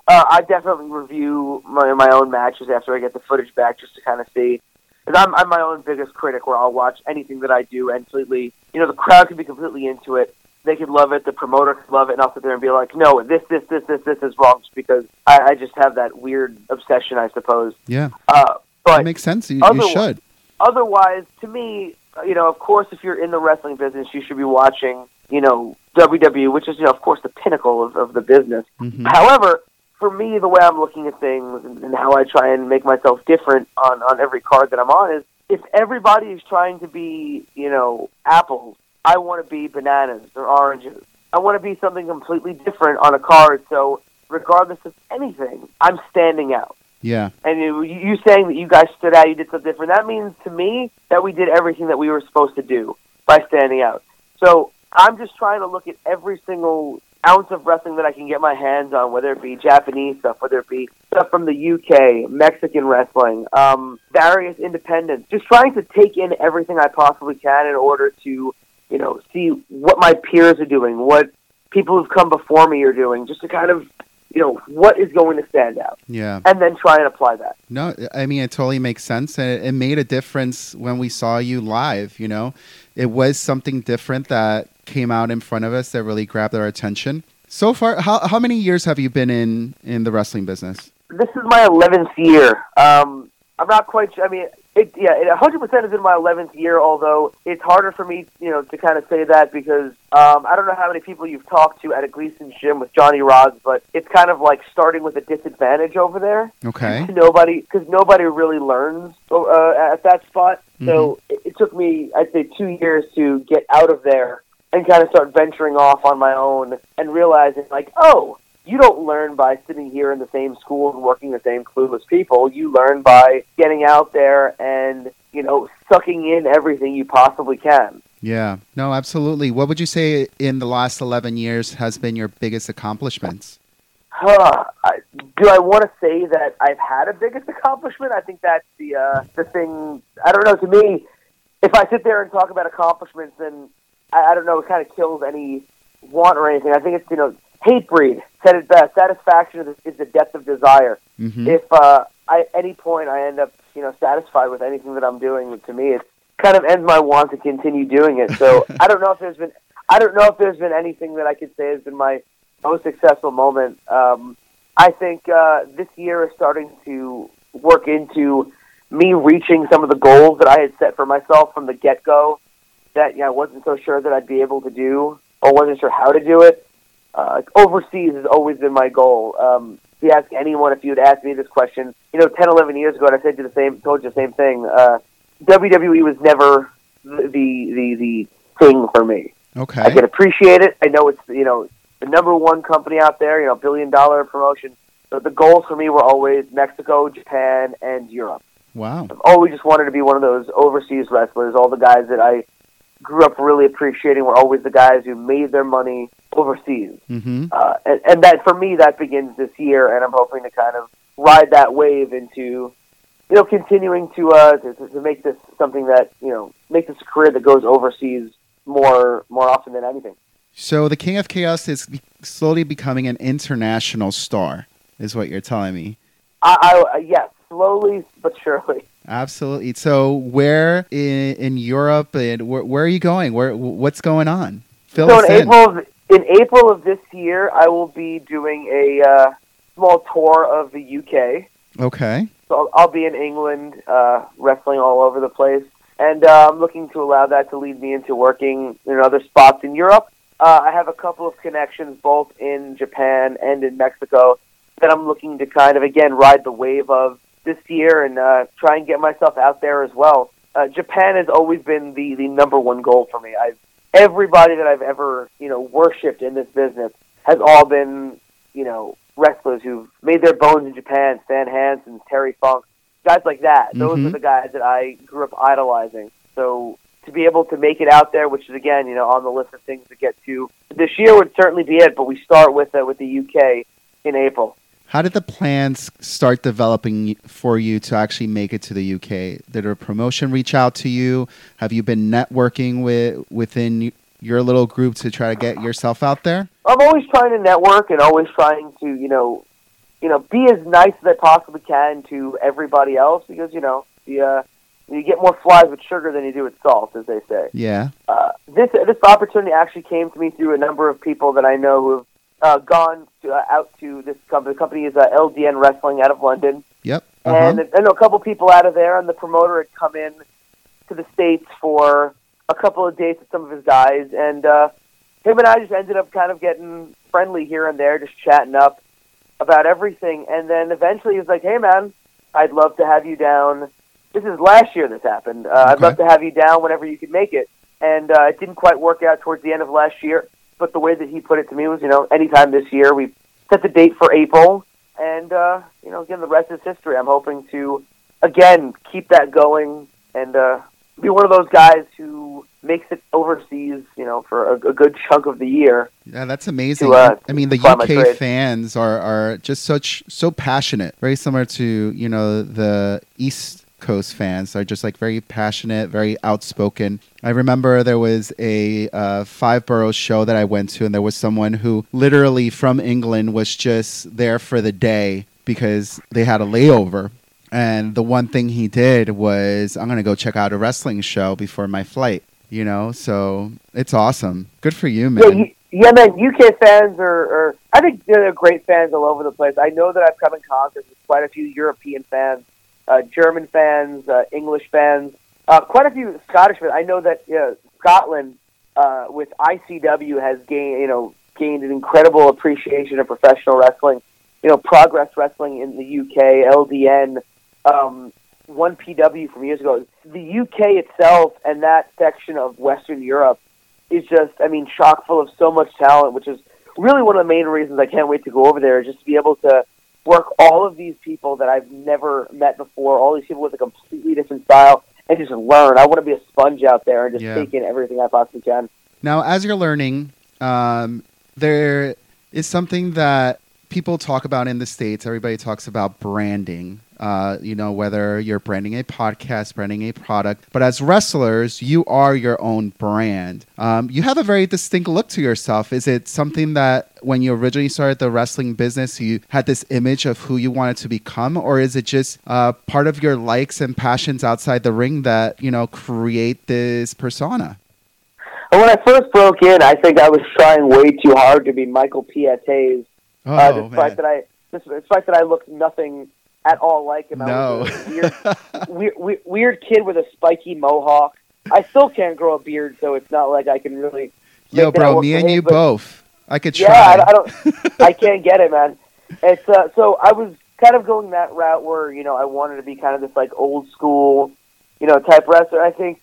uh, I definitely review my my own matches after I get the footage back, just to kind of see. Because I'm I'm my own biggest critic, where I'll watch anything that I do and completely, you know, the crowd could be completely into it. They could love it. The promoter could love it, and I'll sit there and be like, "No, this, this, this, this, this is wrong," just because I, I just have that weird obsession, I suppose. Yeah. Uh, but That makes sense. You, you should. otherwise, to me, uh, you know, of course, if you're in the wrestling business, you should be watching, you know, WWE, which is, you know, of course, the pinnacle of, of the business. Mhm. However, for me, the way I'm looking at things and, and how I try and make myself different on, on every card that I'm on is if everybody is trying to be, you know, apples, I want to be bananas or oranges. I want to be something completely different on a card. So, regardless of anything, I'm standing out. Yeah. And you, you saying that you guys stood out, you did something different, that means to me that we did everything that we were supposed to do by standing out. So I'm just trying to look at every single ounce of wrestling that I can get my hands on, whether it be Japanese stuff, whether it be stuff from the UK, Mexican wrestling, um, various independents, just trying to take in everything I possibly can in order to, you know, see what my peers are doing, what people who've come before me are doing, just to kind of, you know, what is going to stand out, Yeah. and then try and apply that. No, I mean it totally makes sense, and it, it made a difference when we saw you live. You know, it was something different that came out in front of us that really grabbed our attention. So far, how how many years have you been in in the wrestling business? this is my eleventh year. Um, I'm not quite sure. I mean, it, yeah, it 100% is in my 11th year. Although it's harder for me, you know, to kind of say that because um, I don't know how many people you've talked to at a Gleason gym with Johnny Rodz, but it's kind of like starting with a disadvantage over there. Okay. Nobody, because nobody really learns uh, at that spot. So it, it took me, I'd say, two years to get out of there and kind of start venturing off on my own and realizing, like, oh, you don't learn by sitting here in the same school and working with the same clueless people. You learn by getting out there and, you know, sucking in everything you possibly can. Yeah. No, absolutely. What would you say in the last eleven years has been your biggest accomplishments? Huh. I, do I want to say that I've had a biggest accomplishment? I think that's the uh, the thing. I don't know. To me, if I sit there and talk about accomplishments, then I, I don't know. It kind of kills any want or anything. I think it's you know Hatebreed said it best. Satisfaction is, is the depth of desire. hmm If uh, I at any point I end up you know satisfied with anything that I'm doing, to me it kind of ends my want to continue doing it. So [laughs] I don't know if there's been I don't know if there's been anything that I could say has been my most successful moment. Um, I think uh, this year is starting to work into me reaching some of the goals that I had set for myself from the get go. That yeah, I wasn't so sure that I'd be able to do, or wasn't sure how to do it. Uh, overseas has always been my goal. Um, if you ask anyone, if you'd asked me this question, you know, 10, 11 years ago, and I said you the same, told you the same thing. Uh, WWE was never the the the, thing for me. Okay, I can appreciate it. I know it's you know the number one company out there. You know, billion dollar promotion. But the goals for me were always Mexico, Japan, and Europe. Wow. I've always just wanted to be one of those overseas wrestlers. All the guys that I grew up really appreciating were always the guys who made their money overseas. hmm Uh, and, and that for me, that begins this year, and I'm hoping to kind of ride that wave into, you know, continuing to uh to, to make this something that you know make this a career that goes overseas more more often than anything. So the King of Chaos is slowly becoming an international star, is what you're telling me. I, I uh, yes, slowly but surely. Absolutely. So where in, in Europe and where, where are you going? Where what's going on? Fill so in in. April of, in April of this year, I will be doing a uh, small tour of the UK. Okay. So I'll, I'll be in England, uh, wrestling all over the place, and uh, I'm looking to allow that to lead me into working in other spots in Europe. Uh, I have a couple of connections both in Japan and in Mexico that I'm looking to kind of again ride the wave of this year and uh, try and get myself out there as well. Uh, Japan has always been the the number one goal for me. I've everybody that I've ever you know worshipped in this business has all been you know wrestlers who've made their bones in Japan. Stan Hansen, Terry Funk, guys like that. Those Mhm. are the guys that I grew up idolizing. So to be able to make it out there, which is again you know on the list of things to get to this year, would certainly be it. But we start with uh, with the UK in April. How did the plans start developing for you to actually make it to the UK? Did a promotion reach out to you? Have you been networking with within your little group to try to get yourself out there? I'm always trying to network and always trying to, you know, you know, be as nice as I possibly can to everybody else because you know, the uh, you get more flies with sugar than you do with salt, as they say. Yeah. Uh, this this opportunity actually came to me through a number of people that I know who have uh, gone to, uh, out to this company. The company is uh, LDN Wrestling out of London, Yep. Uh-huh. and I know a couple people out of there, and the promoter had come in to the states for a couple of dates with some of his guys, and uh, him and I just ended up kind of getting friendly here and there, just chatting up about everything, and then eventually he was like, "Hey, man, I'd love to have you down." This is last year this happened. Uh, I'd love to have you down whenever you could make it, and uh, it didn't quite work out towards the end of last year. But the way that he put it to me was, you know, anytime this year, we set the date for April, and uh, you know, again, the rest is history. I'm hoping to again keep that going and uh, be one of those guys who makes it overseas, you know, for a, a good chunk of the year. Yeah, that's amazing. To, uh, I mean, the UK fans are, are just such so passionate, very similar to you know the East Coast fans are just like very passionate, very outspoken. I remember there was a uh, five borough show that I went to, and there was someone who literally from England was just there for the day because they had a layover. And the one thing he did was, I'm going to go check out a wrestling show before my flight, you know? So it's awesome. Good for you, man. Yeah, you, yeah, man. UK fans are, are, I think they're great fans all over the place. I know that I've come in contact with quite a few European fans, uh, German fans, uh, English fans, uh, quite a few Scottish fans. I know that uh, Scotland uh, with ICW has gained, you know, gained an incredible appreciation of professional wrestling. You know, Progress Wrestling in the UK, LDN, um, one PW from years ago. The UK itself and that section of Western Europe is just, I mean, chock full of so much talent, which is really one of the main reasons I can't wait to go over there, just to be able to work all of these people that I've never met before, all these people with a completely different style, and just learn. I want to be a sponge out there and just Yeah. take in everything I possibly can. Now, as you're learning, um, there is something that people talk about in the States. Everybody talks about branding. Uh, you know, whether you're branding a podcast, branding a product, but as wrestlers, you are your own brand. Um, you have a very distinct look to yourself. Is it something that when you originally started the wrestling business, you had this image of who you wanted to become, or is it just uh, part of your likes and passions outside the ring that you know create this persona? When I first broke in, I think I was trying way too hard to be Michael Piates, Oh, uh, despite man. that I despite that I looked nothing at all like him. I No. was a [laughs] weird, weird, weird, weird kid with a spiky mohawk. I still can't grow a beard, so it's not like I can really. Yo, bro, me and me, you both. I could try. Yeah, I, I don't. I [laughs] can't get it, man. It's uh, so I was kind of going that route where you know I wanted to be kind of this like old school, you know, type wrestler. I think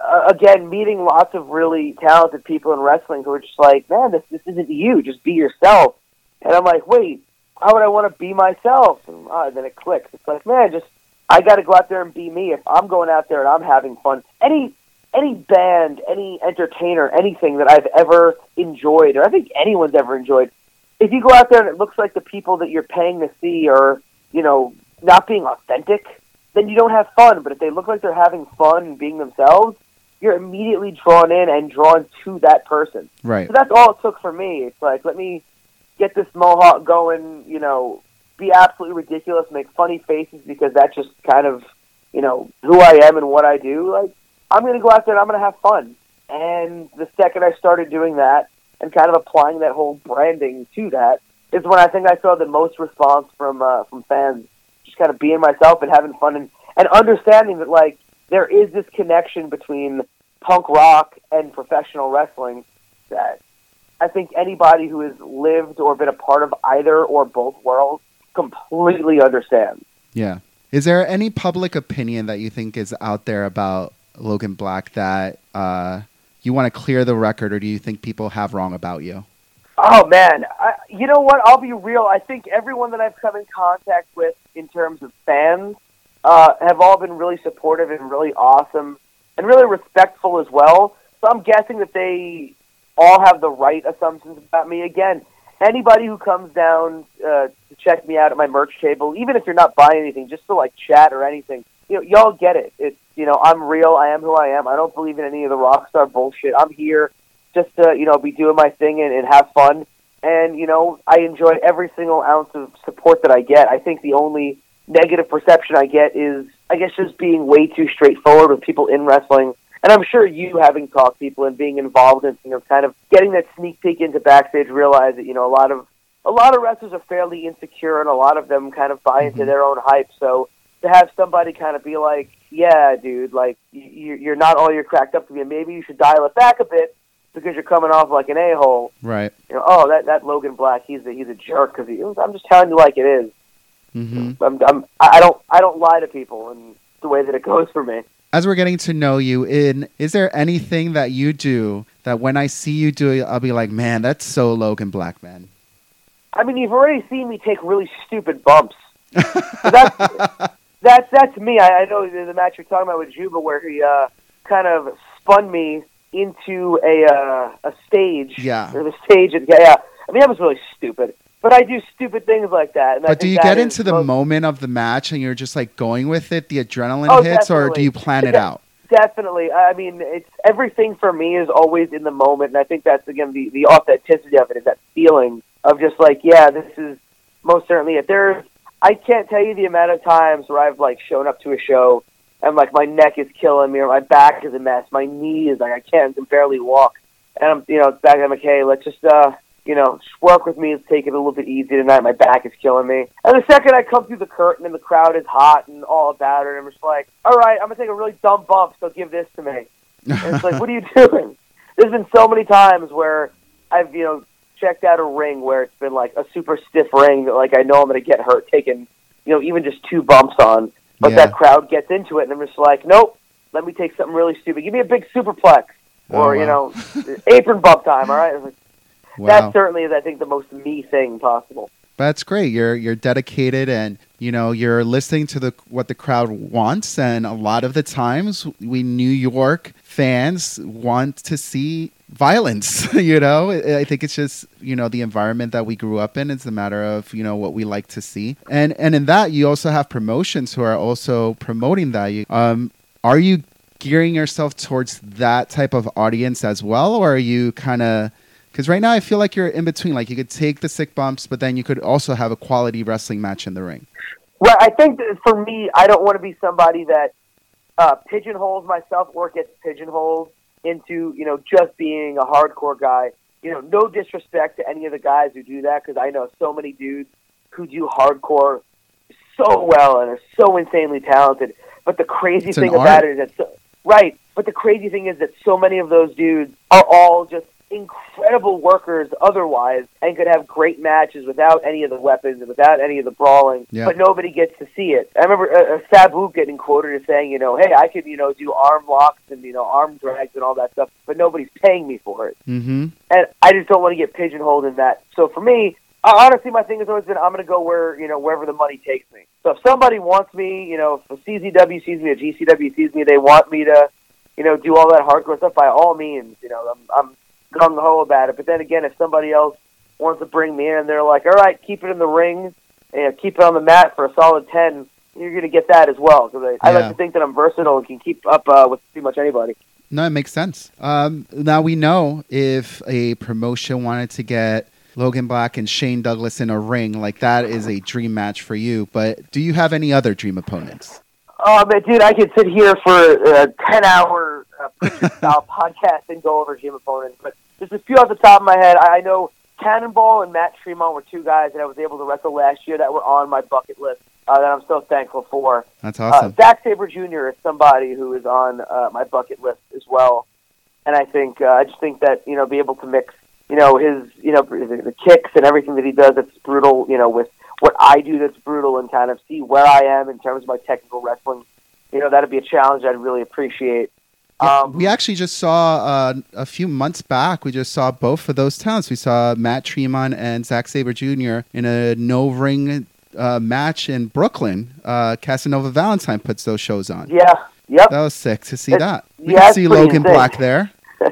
uh, again meeting lots of really talented people in wrestling who are just like, man, this this isn't you. Just be yourself. And I'm like, wait, how would I want to be myself? And uh, then it clicks. It's like, man, just I got to go out there and be me. If I'm going out there and I'm having fun, any any band, any entertainer, anything that I've ever enjoyed, or I think anyone's ever enjoyed, if you go out there and it looks like the people that you're paying to see are, you know, not being authentic, then you don't have fun. But if they look like they're having fun and being themselves, you're immediately drawn in and drawn to that person. right. So that's all it took for me. It's like, let me get this mohawk going, you know, be absolutely ridiculous, make funny faces because that's just kind of, you know, who I am and what I do. Like, I'm going to go out there and I'm going to have fun. And the second I started doing that and kind of applying that whole branding to that is when I think I saw the most response from uh, from fans. Just kind of being myself and having fun and, and understanding that like there is this connection between punk rock and professional wrestling that I think anybody who has lived or been a part of either or both worlds completely understands. Yeah. Is there any public opinion that you think is out there about Logan Black that uh, you want to clear the record, or do you think people have wrong about you? Oh man, I, you know what? I'll be real. I think everyone that I've come in contact with in terms of fans uh, have all been really supportive and really awesome and really respectful as well. So I'm guessing that they all have the right assumptions about me. Again, anybody who comes down uh, to check me out at my merch table, even if you're not buying anything, just to like chat or anything, you know, y'all get it. It's you know, I'm real. I am who I am. I don't believe in any of the rock star bullshit. I'm here just to you know be doing my thing and, and have fun. And you know, I enjoy every single ounce of support that I get. I think the only negative perception I get is, I guess, just being way too straightforward with people in wrestling. And I'm sure you, having talked to people and being involved in, you know, kind of getting that sneak peek into backstage, realize that you know a lot of a lot of wrestlers are fairly insecure, and a lot of them kind of buy into their own hype. So to have somebody kind of be like, "Yeah, dude, like you, you're not all you're cracked up to be, and maybe you should dial it back a bit because you're coming off like an a hole." Right. You know, oh, that that Logan Black, he's a he's a jerk because. I'm just telling you like it is. hmm I'm, I'm I I don't I don't lie to people, and the way that it goes for me. As we're getting to know you, in is there anything that you do that when I see you do it, I'll be like, man, that's so Logan blackman. I mean, you've already seen me take really stupid bumps. So that's [laughs] that's that's me. I, I know the, match you're talking about with Juba, where he uh, kind of spun me into a uh, a stage. Yeah. Or the stage. And, yeah, yeah. I mean, that was really stupid. But I do stupid things like that. And I But do you get into the most- moment of the match and you're just like going with it, the adrenaline Oh, hits, or do you plan it [laughs] out? Definitely. I mean, it's everything for me is always in the moment, and I think that's again the the authenticity of it is that feeling of just like, yeah, this is most certainly it. There's, I can't tell you the amount of times where I've like shown up to a show and like my neck is killing me or my back is a mess, my knee is like I can't I can barely walk, and I'm you know back I'm like, hey, let's just uh you know work with me, let's take it a little bit easy tonight. My back is killing me, and the second I come through the curtain and the crowd is hot and all about it, I'm just like, all right, I'm gonna take a really dumb bump, so give this to me. And it's like, [laughs] what are you doing? There's been so many times where I've, you know, checked out a ring where it's been like a super stiff ring that like I know I'm gonna get hurt taking, you know, even just two bumps on. But Yeah. that crowd gets into it and I'm just like, Nope, let me take something really stupid. Give me a big superplex. Oh, Or, you know, [laughs] apron bump time, all right? Wow. That certainly is I think the most me thing possible. That's great. You're you're dedicated and you know you're listening to the what the crowd wants and a lot of the times we New York fans want to see violence, [laughs] you know? I think it's just, you know, the environment that we grew up in. It's a matter of, you know, what we like to see. And and in that you also have promotions who are also promoting that. You um are you gearing yourself towards that type of audience as well or are you kind of because right now I feel like you're in between. Like you could take the sick bumps, but then you could also have a quality wrestling match in the ring. Well, I think for me, I don't want to be somebody that uh, pigeonholes myself or gets pigeonholed into, you know, just being a hardcore guy. You know, no disrespect to any of the guys who do that because I know so many dudes who do hardcore so well and are so insanely talented. But the crazy It's thing about art. it is that, so, right. But the crazy thing is that so many of those dudes are all just incredible workers otherwise and could have great matches without any of the weapons and without any of the brawling, Yeah. but nobody gets to see it. I remember uh, uh, Sabu getting quoted as saying, you know, hey, I could, you know, do arm locks and, you know, arm drags and all that stuff, but nobody's paying me for it. Mm-hmm. And I just don't want to get pigeonholed in that. So for me, honestly, my thing has always been I'm going to go where, you know, wherever the money takes me. So if somebody wants me, you know, if a CZW sees me, a GCW sees me, they want me to, you know, do all that hardcore stuff, by all means, you know, I'm, I'm gung ho about it. But then again, if somebody else wants to bring me in, they're like, all right, keep it in the ring, and keep it on the mat for a solid ten. You're going to get that as well because I, I Yeah. like to think that I'm versatile and can keep up uh, with pretty much anybody. No, it makes sense. Um, now we know if a promotion wanted to get Logan Black and Shane Douglas in a ring, like that is a dream match for you. But do you have any other dream opponents? Oh man, dude, I could sit here for a ten-hour uh, style [laughs] podcast and go over gym opponents, but just a few off the top of my head. I I know Cannonball and Matt Tremont were two guys that I was able to wrestle last year that were on my bucket list uh, that I'm so thankful for. That's Uh, awesome. Zack Sabre Jr. is somebody who is on uh, my bucket list as well, and I think uh, I just think that you know be able to mix you know his you know the, the kicks and everything that he does that's brutal you know with what I do that's brutal and kind of see where I am in terms of my technical wrestling. You know that'd be a challenge I'd really appreciate. Um, we actually just saw uh, a few months back. We just saw both of those talents. We saw Matt Tremont and Zack Sabre Jr. in a no ring uh, match in Brooklyn. Uh, Casanova Valentine puts those shows on. yeah, yep. That was sick to see It's- that. We yeah, see Logan insane. Black there. [laughs]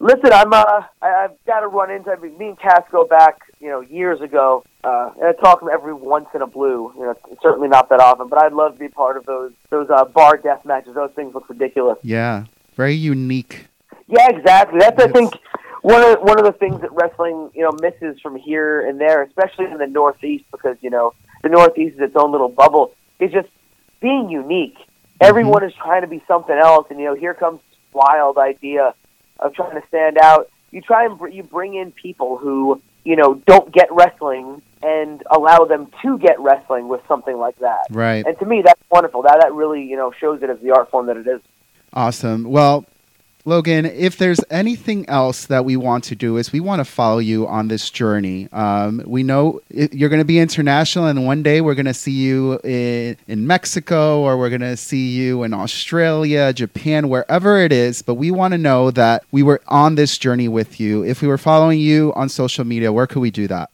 Listen, I'm uh, I, I've got to run into. I mean, me and Cass go back, you know, years ago, uh, and I talk every once in a blue. You know, certainly not that often, but I'd love to be part of those those uh, bar death matches. Those things look ridiculous. Yeah, very unique. Yeah, exactly. That's I think one of one of the things that wrestling you know misses from here and there, especially in the Northeast, because you know the Northeast is its own little bubble. Is just being unique. Mm-hmm. Everyone is trying to be something else, and you know here comes this wild idea of trying to stand out. You try and br- you bring in people who you know don't get wrestling and allow them to get wrestling with something like that. Right. And to me, that's wonderful. That that really you know shows it as the art form that it is. Awesome. Well, Logan, if there's anything else that we want to do is we want to follow you on this journey. Um, we know you're going to be international, and one day we're going to see you in, in Mexico or we're going to see you in Australia, Japan, wherever it is. But we want to know that we were on this journey with you. If we were following you on social media, where could we do that?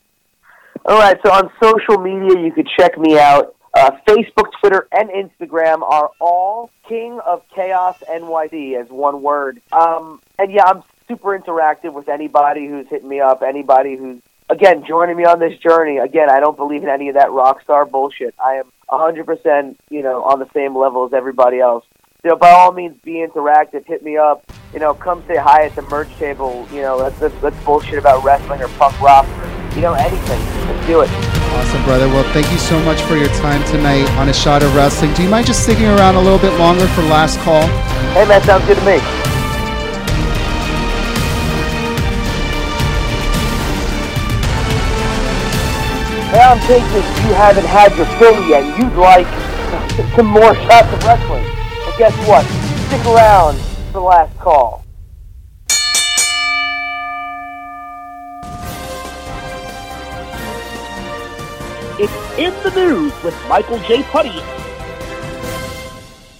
All right, so on social media, you could check me out Uh, Facebook, Twitter, and Instagram are all King of Chaos NYC as one word. Um, and yeah, I'm super interactive with anybody who's hitting me up, anybody who's again joining me on this journey. Again, I don't believe in any of that rock star bullshit. I am 100%, you know, on the same level as everybody else. Know, by all means, be interactive. Hit me up. You know, come say hi at the merch table. You know, let's let's, let's bullshit about wrestling or punk rock. Or, you know, anything. Do it. Awesome, brother. Well, thank you so much for your time tonight on a shot of wrestling. Do you mind just sticking around a little bit longer for last call? Hey, man, sounds good to me. Now I'm thinking you haven't had your fill yet, you'd like [laughs] some more shots of wrestling. But guess what? Stick around for the last call. It's in the news with Michael J. Putty.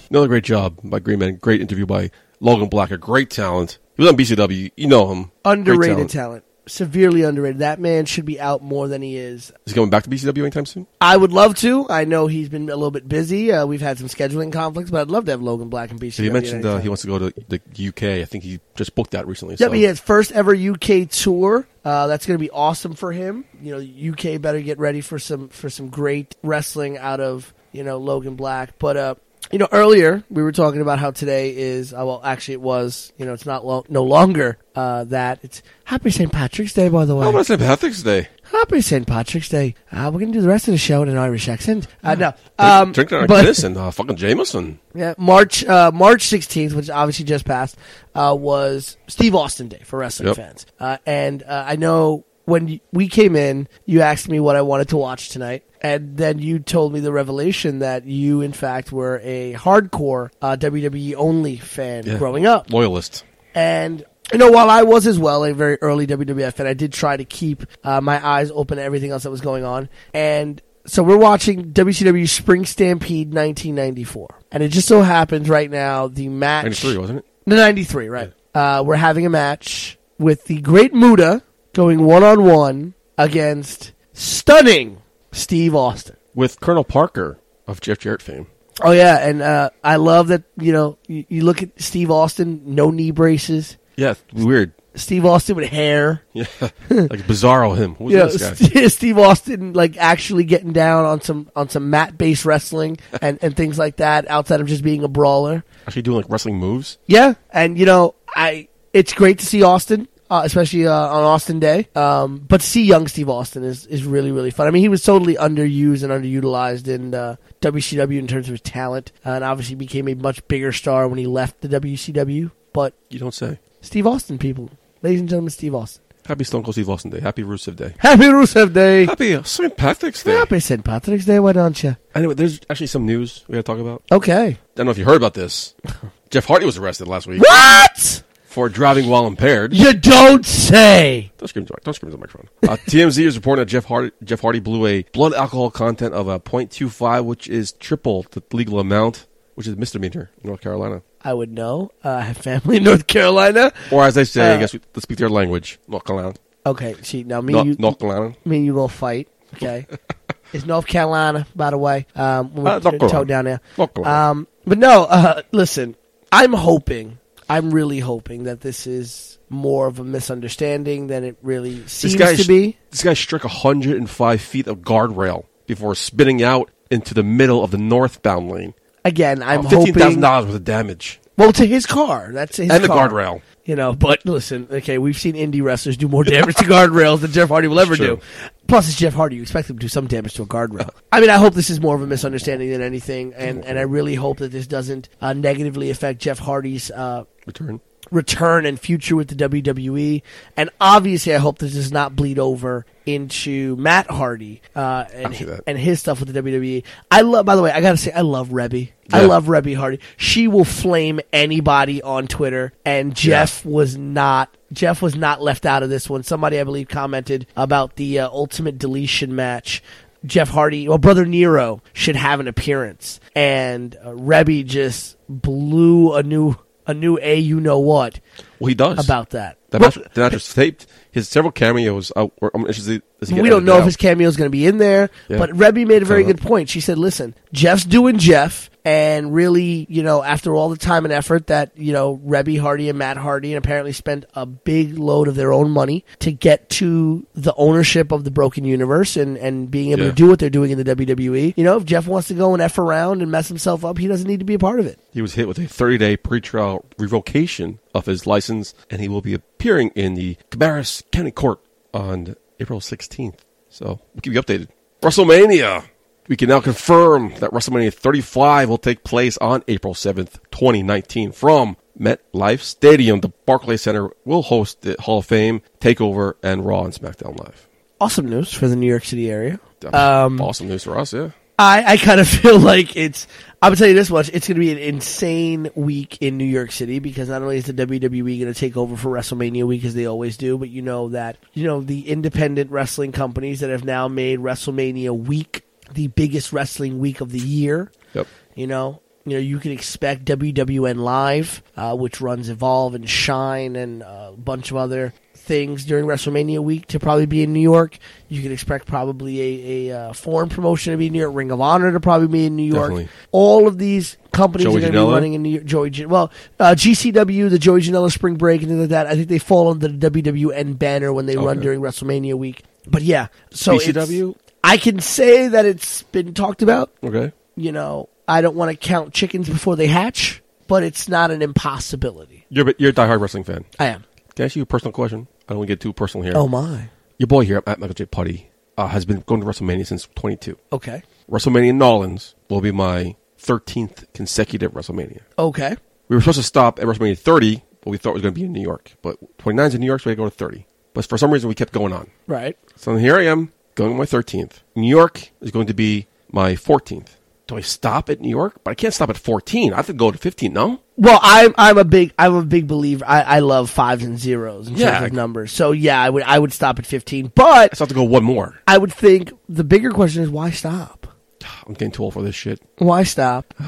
Another great job by Green Man. Great interview by Logan Black. A great talent. He was on BCW. You know him. Underrated talent. talent. Severely underrated. That man should be out more than he is. Is he going back to BCW anytime soon? I would love to. I know he's been a little bit busy. Uh, we've had some scheduling conflicts, but I'd love to have Logan Black and BCW. He mentioned uh, he wants to go to the UK. I think he just booked that recently. Yep, so. he has first ever UK tour. Uh, that's going to be awesome for him. You know, UK better get ready for some for some great wrestling out of you know Logan Black. But uh, you know, earlier we were talking about how today is uh, well, actually it was. You know, it's not lo- no longer uh, that. It's Happy St. Patrick's Day, by the way. How about St. Patrick's Day? Happy St. Patrick's Day. Uh, we're going to do the rest of the show in an Irish accent. Uh, no, um, Drink our but- Guinness and uh, fucking Jameson. yeah, March uh, March sixteenth, which obviously just passed, uh, was Steve Austin Day for wrestling Yep. fans. Uh, and uh, I know when we came in, you asked me what I wanted to watch tonight, and then you told me the revelation that you, in fact, were a hardcore uh, WWE only fan Yeah. growing up. Loyalist. And you know, while I was as well a very early WWF fan, I did try to keep uh, my eyes open to everything else that was going on. And so we're watching WCW Spring Stampede 1994, and it just so happens right now the match. 93, wasn't it? The 93, right? Uh, we're having a match with the Great Muta going one on one against stunning Steve Austin. With Colonel Parker of Jeff Jarrett fame. Oh yeah, and uh, I love that. You know, you, you look at Steve Austin, no knee braces. Yeah, weird. Steve Austin with hair. [laughs] Yeah, like Bizarro him. Who's you know, guy? St- [laughs] Steve Austin like actually getting down on some on some mat based wrestling [laughs] and, and things like that outside of just being a brawler. Actually doing like wrestling moves. Yeah, and you know, I it's great to see Austin, uh, especially uh, on Austin Day. Um, but to see young Steve Austin is is really really fun. I mean, he was totally underused and underutilized in uh, WCW in terms of his talent, and obviously became a much bigger star when he left the WCW. But You don't say. Steve Austin, people, ladies and gentlemen, Steve Austin. Happy Stone Cold Steve Austin Day. Happy Rusev Day. Happy Rusev Day. Happy St. Patrick's Day. Happy St. Patrick's Day. Why don't you? Anyway, there's actually some news we got to talk about. Okay. I don't know if you heard about this. [laughs] Jeff Hardy was arrested last week What? For driving while impaired. You don't say. Don't scream, don't scream into the microphone. Uh, TMZ is reporting that Jeff Hardy, Jeff Hardy blew a blood alcohol content of a .25, which is triple the legal amount, which is misdemeanor in North Carolina. I would know. Uh, I have family in North Carolina. Or as they say, I Uh, guess we, let's speak their language. North Carolina. Okay, see now me North, and you, North Carolina. me and you gonna fight. Okay, [laughs] it's North Carolina, by the way. Um, when we Uh, North toe Carolina. down there. North Carolina. Um, but no, uh, listen. I'm hoping. I'm really hoping that this is more of a misunderstanding than it really seems to be. This guy struck 105 feet of guardrail before spinning out into the middle of the northbound lane. Again, I'm Fifteen thousand hoping. dollars worth of damage Well, to his car. That's his and the guardrail. You know, but listen, okay, we've seen indie wrestlers do more damage to guardrails than Jeff Hardy will ever do. Plus, it's Jeff Hardy. You expect him to do some damage to a guardrail. I mean, I hope this is more of a misunderstanding than anything, and, and I really hope that this doesn't uh, negatively affect Jeff Hardy's uh, Return. Return and future with the WWE. And obviously, I hope this does not bleed over into Matt Hardy uh, and see and his stuff with the WWE. I love. By the way, I gotta say, I love Reby. I love Reby Hardy. She will flame anybody on Twitter, and Jeff was not. Jeff was not left out of this one. Somebody, I believe, commented about the uh, Ultimate Deletion match. Jeff Hardy, well, brother Nero should have an appearance, and uh, Reby just blew a new a new a you know what. Well, he does. about that. That Well, match, the match was taped. His several cameos. Out, or, I'm interested. Does he we don't know if his cameo is going to be in there, Yeah. but Reby made a very Uh-huh. good point. She said, "Listen, Jeff's doing Jeff, and really, you know, after all the time and effort that you know Reby Hardy and Matt Hardy, and apparently spent a big load of their own money to get to the ownership of the Broken Universe and and being able Yeah. to do what they're doing in the WWE. You know, if Jeff wants to go and f around and mess himself up, he doesn't need to be a part of it. He was hit with a 30 day pretrial revocation of his license, and he will be appearing in the Cabarrus County Court on April 16th. So we'll keep you updated. WrestleMania. We can now confirm that WrestleMania 35 will take place on April 7th, 2019, from MetLife Stadium. The Barclays Center will host the Hall of Fame, Takeover, and Raw and SmackDown Live. Awesome news for the New York City area. Um, awesome news for us, yeah. I, I kind of [laughs] feel like it's. I'm gonna tell you this much: it's gonna be an insane week in New York City because not only is the WWE gonna take over for WrestleMania week as they always do, but you know that you know the independent wrestling companies that have now made WrestleMania week the biggest wrestling week of the year. Yep. You know, you know, you can expect WWN Live, uh, which runs Evolve and Shine and uh, a bunch of other things during WrestleMania week to probably be in New York. You can expect probably a, a uh, foreign promotion to be in New York, Ring of Honor to probably be in New York. Definitely. All of these companies Joey are going to be running in New York. Joey, well, uh, GCW, the Joey Janela Spring Break, and things like that. I think they fall under the WWN banner when they run during WrestleMania week. But yeah, so GCW? I can say that it's been talked about Okay. you know, I don't want to count chickens before they hatch, but it's not an impossibility. You're, you're a diehard wrestling fan. I am. Can I ask you a personal question? I don't want to get too personal here. Oh my. Your boy here at Michael J. Putty uh, has been going to WrestleMania since 22. Okay. WrestleMania Nolans will be my 13th consecutive WrestleMania. Okay. We were supposed to stop at WrestleMania 30, but we thought it was going to be in New York. But 29 is in New York, so we had to go to 30. But for some reason, we kept going on. Right. So here I am, going to my 13th. New York is going to be my 14th. Do I stop at New York? But I can't stop at 14. I have to go to 15, no? Well, I'm I'm a big I'm a big believer. I, I love fives and zeros in Yeah. terms of numbers. So yeah, I would I would stop at 15. But I still have to go one more. I would think the bigger question is why stop? [sighs] I'm getting too old for this shit. Why stop? [sighs]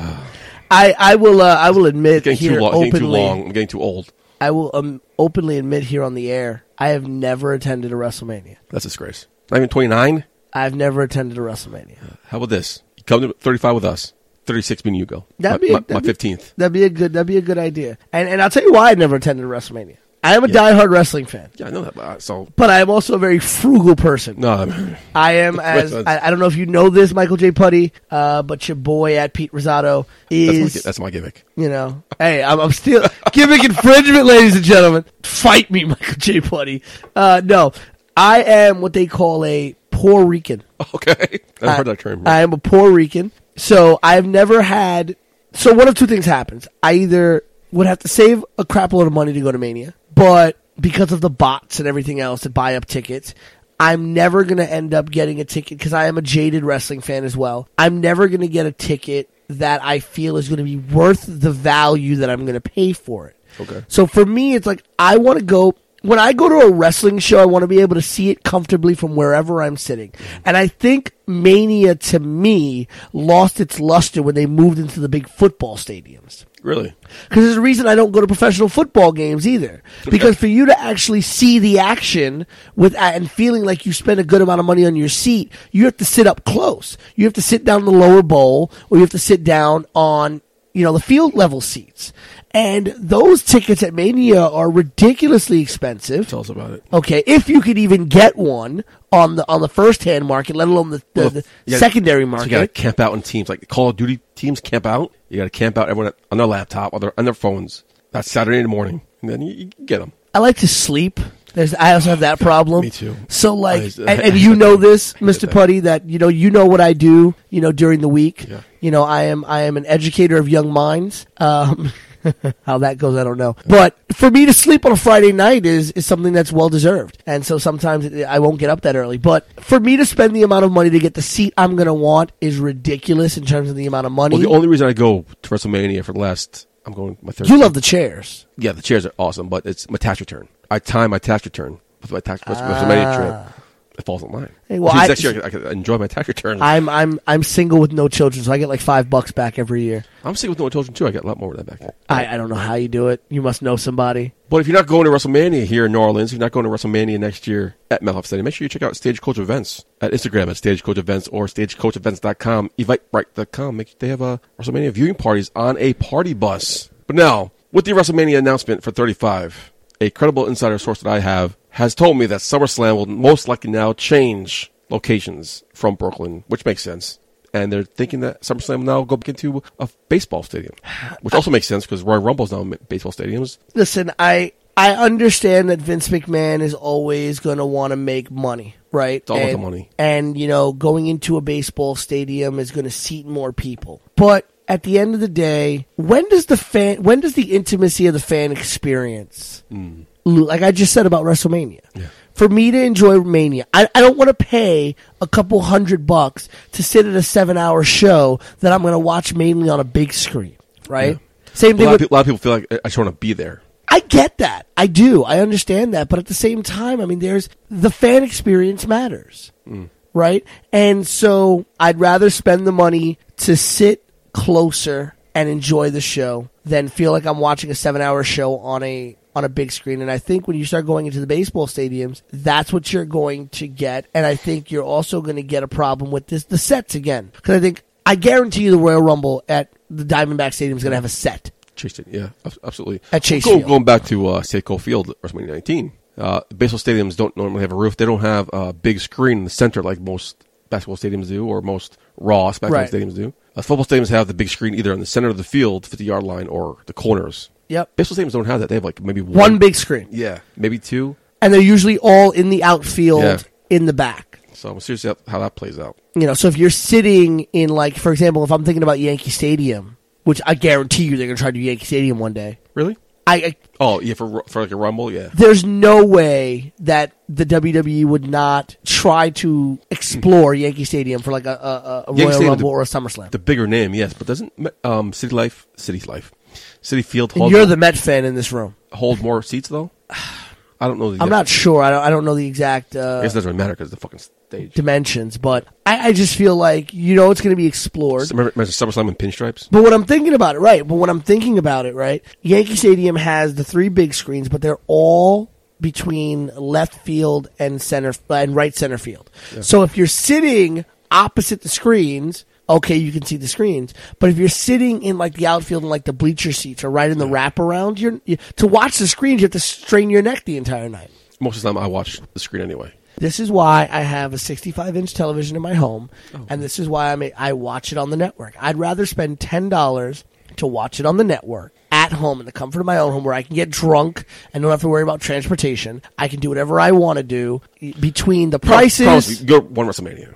I I will uh, I will admit Getting here too long. Getting too long. I'm getting too old. I will um, openly admit here on the air. I have never attended a WrestleMania. That's a disgrace. Not even 29? I've never attended a WrestleMania. How about this? You come to 35 with us. 36 mean you go. That'd my, be a- my, my that'd be- 15th. That'd be a good. That'd be a good idea. And and I'll tell you why I never attended WrestleMania. I am a diehard wrestling fan, Yeah, I know that. But, uh, so, but I am also a very frugal person. no, I mean, I am [laughs] as I, I don't know if you know this, Michael J. Putty, uh, but your boy at Pete Rosato that's my, is that's my gimmick. you know. Hey, I'm, I'm still gimmick infringement, ladies and gentlemen. Fight me, Michael J. Putty. Uh, no, I am what they call a Puerto Rican. [laughs] Okay. I've I- heard that term. I am a Puerto Rican, so I've never had. So one of two things happens. I either would have to save a crap load of money to go to Mania, but because of the bots and everything else that buy up tickets, I'm never going to end up getting a ticket because I am a jaded wrestling fan as well. I'm never going to get a ticket that I feel is going to be worth the value that I'm going to pay for it. Okay. So for me, it's like I want to go. When I go to a wrestling show, I want to be able to see it comfortably from wherever I'm sitting. And I think Mania, to me, lost its luster when they moved into the big football stadiums. Really? Because there's a reason I don't go to professional football games either. Because for you to actually see the action with uh, and feeling like you spend a good amount of money on your seat, you have to sit up close. You have to sit down in the lower bowl, or you have to sit down on you know the field level seats. And those tickets at Mania are ridiculously expensive. Tell us about it. Okay, if you could even get one on the on the first hand market, let alone the, the, Well, the gotta- secondary So market. you got to camp out in teams. Like the Call of Duty teams camp out. You got to camp out everyone on their laptop, on their, on their phones. That's Saturday in the morning. And then you, you get them. I like to sleep. There's, I also have that problem. Me too. So like, I- and, and you know [laughs] this, Mr. Putty, that you know you know what I do. You know during the week. Yeah. You know I am I am an educator of young minds. Um, [laughs] how that goes, I don't know. But for me to sleep on a Friday night is is something that's well deserved. And so sometimes I won't get up that early. But for me to spend the amount of money to get the seat I'm going to want is ridiculous in terms of the amount of money. Well, the only reason I go to WrestleMania for the last, I'm going my third. you love the chairs. Yeah, the chairs are awesome, but it's my tax return. I time my tax return with my tax with Ah. WrestleMania trip. it falls in line. Hey, well, I- next year I enjoy my tax return. I'm I'm I'm single with no children, so I get like five bucks back every year. I'm single with no children too. I get a lot more of that back. I, I don't know how you do it. You must know somebody. But if you're not going to WrestleMania here in New Orleans, you're not going to WrestleMania next year at MetLife Stadium, make sure you check out Stagecoach Events at Instagram at Stagecoach Events or StagecoachEvents.com, Eventbrite.com. Make, they have a WrestleMania viewing parties on a party bus. But now, with the WrestleMania announcement for 35, a credible insider source that I have has told me that SummerSlam will most likely now change locations from Brooklyn, which makes sense. And they're thinking that SummerSlam will now go back into a baseball stadium, which also makes sense because Royal Rumble's now in baseball stadiums. Listen, I I understand that Vince McMahon is always going to want to make money, right? It's all about and, the money. And you know, going into a baseball stadium is going to seat more people. But at the end of the day, when does the fan when does the intimacy of the fan experience hmm. lo- like I just said about WrestleMania. For me to enjoy Mania, I, I don't want to pay a couple hundred bucks to sit at a seven hour show that I'm going to watch mainly on a big screen, right? Same A thing lot, with people, a lot of people feel like I just want to be there. I get that. I do. I understand that. But at the same time, I mean, there's the fan experience matters, hmm. right? And so I'd rather spend the money to sit closer and enjoy the show than feel like I'm watching a seven hour show on a on a big screen. And I think when you start going into the baseball stadiums, that's what you're going to get. And I think you're also going to get a problem with this the sets again. Because I think I guarantee you the Royal Rumble at the Diamondback Stadium is going to have a set. Chase it, yeah, absolutely. At Chase Go- Field. Going back to uh, Safeco Field, WrestleMania 19. Uh, baseball stadiums don't normally have a roof. They don't have a big screen in the center like most basketball stadiums do, or most Raw SmackDown Right. stadiums do. Uh, football stadiums have the big screen either in the center of the field, 50 yard line, or the corners. Yep. Baseball stadiums don't have that. They have like maybe one, One big screen. yeah, maybe two. and they're usually all in the outfield Yeah. in the back. So I'm serious how how that plays out. You know, so if you're sitting in like, for example, if I'm thinking about Yankee Stadium, which I guarantee you they're going to try to do Yankee Stadium one day. Really? I, I Oh yeah, for for like a rumble, yeah. there's no way that the WWE would not try to explore Yankee Stadium for like a, a, a Royal Stadium, Rumble the- or a SummerSlam. The bigger name, yes, but doesn't um, City Life, City Life, Citi Field and you're the Met fan in this room. hold more seats though? [sighs] [sighs] [sighs] I don't know. The I'm not sure. I don't, I don't know the exact uh, I guess it doesn't really matter because the fucking stage. dimensions, but I, I just feel like you know it's going to be explored. Remember, remember SummerSlam and pinstripes? But what I'm thinking about it, right? But when I'm thinking about it, right? Yankee Stadium has the three big screens, but they're all between left field and center and right center field. So if you're sitting opposite the screens, okay, you can see the screens. But if you're sitting in like the outfield and like the bleacher seats or right in the wraparound, you're you, to watch the screens, you have to strain your neck the entire night. Most of the time, I watch the screen anyway. This is why I have a 65 inch television in my home, oh. and this is why I may, I watch it on the network. I'd rather spend ten dollars to watch it on the network at home in the comfort of my own home, where I can get drunk and don't have to worry about transportation. I can do whatever I want to do between the Promise prices. me, Go one WrestleMania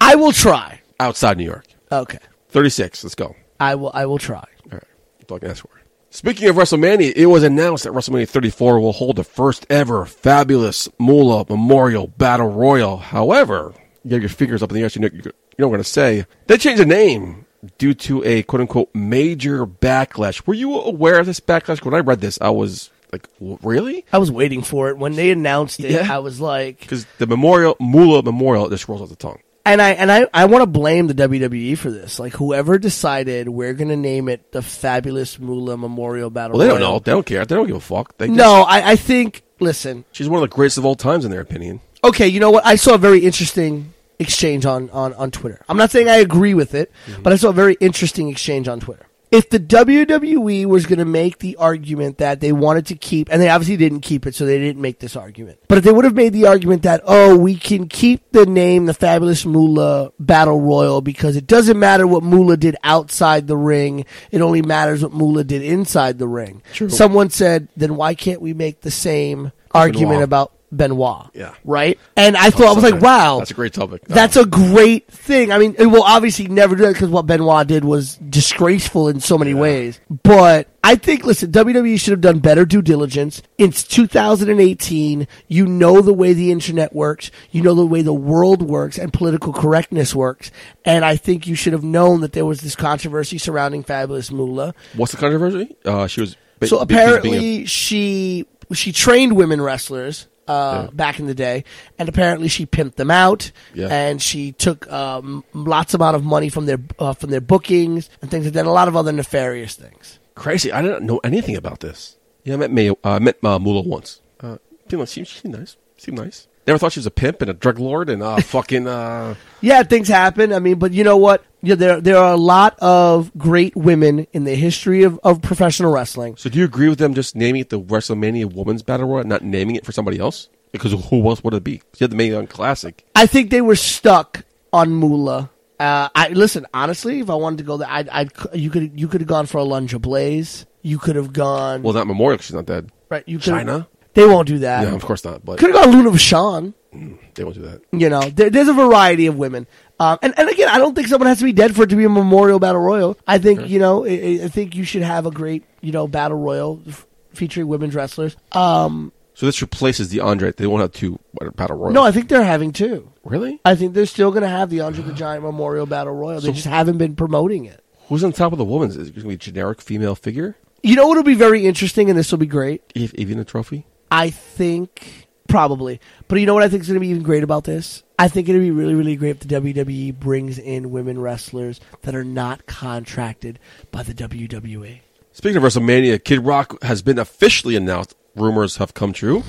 I will try. Outside New York. Okay, 36. Let's go. I will. I will try. right. All I can ask for. Speaking of WrestleMania, it was announced that WrestleMania 34 will hold the first ever fabulous Moolah Memorial Battle Royal. However, you have your fingers up in the air, so you know, you know what I'm going to say. They changed the name due to a quote unquote major backlash. Were you aware of this backlash? When I read this, I was like, "W- really? I was waiting for it when they announced it. Yeah. I was like, Because the Memorial, Moolah Memorial, just rolls off the tongue. And I and I, I want to blame the WWE for this. Like whoever decided we're going to name it the Fabulous Moolah Memorial Battle. Well, they don't Royal. know. They don't care. They don't give a fuck. They just- No, I, I think. Listen, she's one of the greatest of all times in their opinion. okay, you know what? I saw a very interesting exchange on on on Twitter. I'm not saying I agree with it, mm-hmm. but I saw a very interesting exchange on Twitter. If the WWE was going to make the argument that they wanted to keep, and they obviously didn't keep it, so they didn't make this argument. But if they would have made the argument that, oh, we can keep the name, the Fabulous Moolah Battle Royal, because it doesn't matter what Moolah did outside the ring, it only matters what Moolah did inside the ring. Someone said, then why can't we make the same argument Benoit. about Benoit? Yeah. Right? And I thought, I was like, wow. That's a great topic. That's a great thing. I mean, it will obviously never do that because what Benoit did was disgraceful in so many ways. But I think, listen, WWE should have done better due diligence. It's 2018. You know the way the internet works. You know the way the world works and political correctness works. And I think you should have known that there was this controversy surrounding Fabulous Moolah. What's the controversy? Uh, she was. ba- So apparently she she trained women wrestlers uh, back in the day, and apparently she pimped them out, Yeah. and she took um, lots amount of money from their uh, from their bookings and things like that. and A lot of other nefarious things. Crazy. I didn't know anything about this. Yeah, I met May, uh, met uh, Moolah once. Uh, she, she nice. Seemed nice. Never thought she was a pimp and a drug lord and uh, [laughs] fucking. Uh, Yeah, things happen. I mean, but you know what? Yeah, there there are a lot of great women in the history of, of professional wrestling. so, do you agree with them just naming it the WrestleMania Women's Battle Royal, not naming it for somebody else? Because who else would it be? You had the Mae Young Classic. I think they were stuck on Moolah. Uh, I listen honestly. If I wanted to go there, I'd, I'd you could you could have gone for Alundra Blayze. You could have gone Well, not Memorial. she's not dead. right. You Chyna? They won't do that. No, of course not. But Could have gone Luna Vachon. they won't do that. You know, there, there's a variety of women. Um, and, and again, I don't think someone has to be dead for it to be a memorial battle royal. I think, you know, I, I think you should have a great, you know, battle royal f- featuring women's wrestlers. Um, So this replaces the Andre. They won't have two Battle Royals. no, I think they're having two. really. I think they're still going to have the Andre the Giant Memorial Battle Royal. They just haven't been promoting it. Who's on top of the women's? Is it going to be a generic female figure? You know what'll be very interesting, and this will be great. Eve- Even a trophy? I think probably, but you know what I think is going to be even great about this? I think it'd be really, really great if the WWE brings in women wrestlers that are not contracted by the. WWE. Speaking of WrestleMania, Kid Rock has been officially announced. Rumors have come true.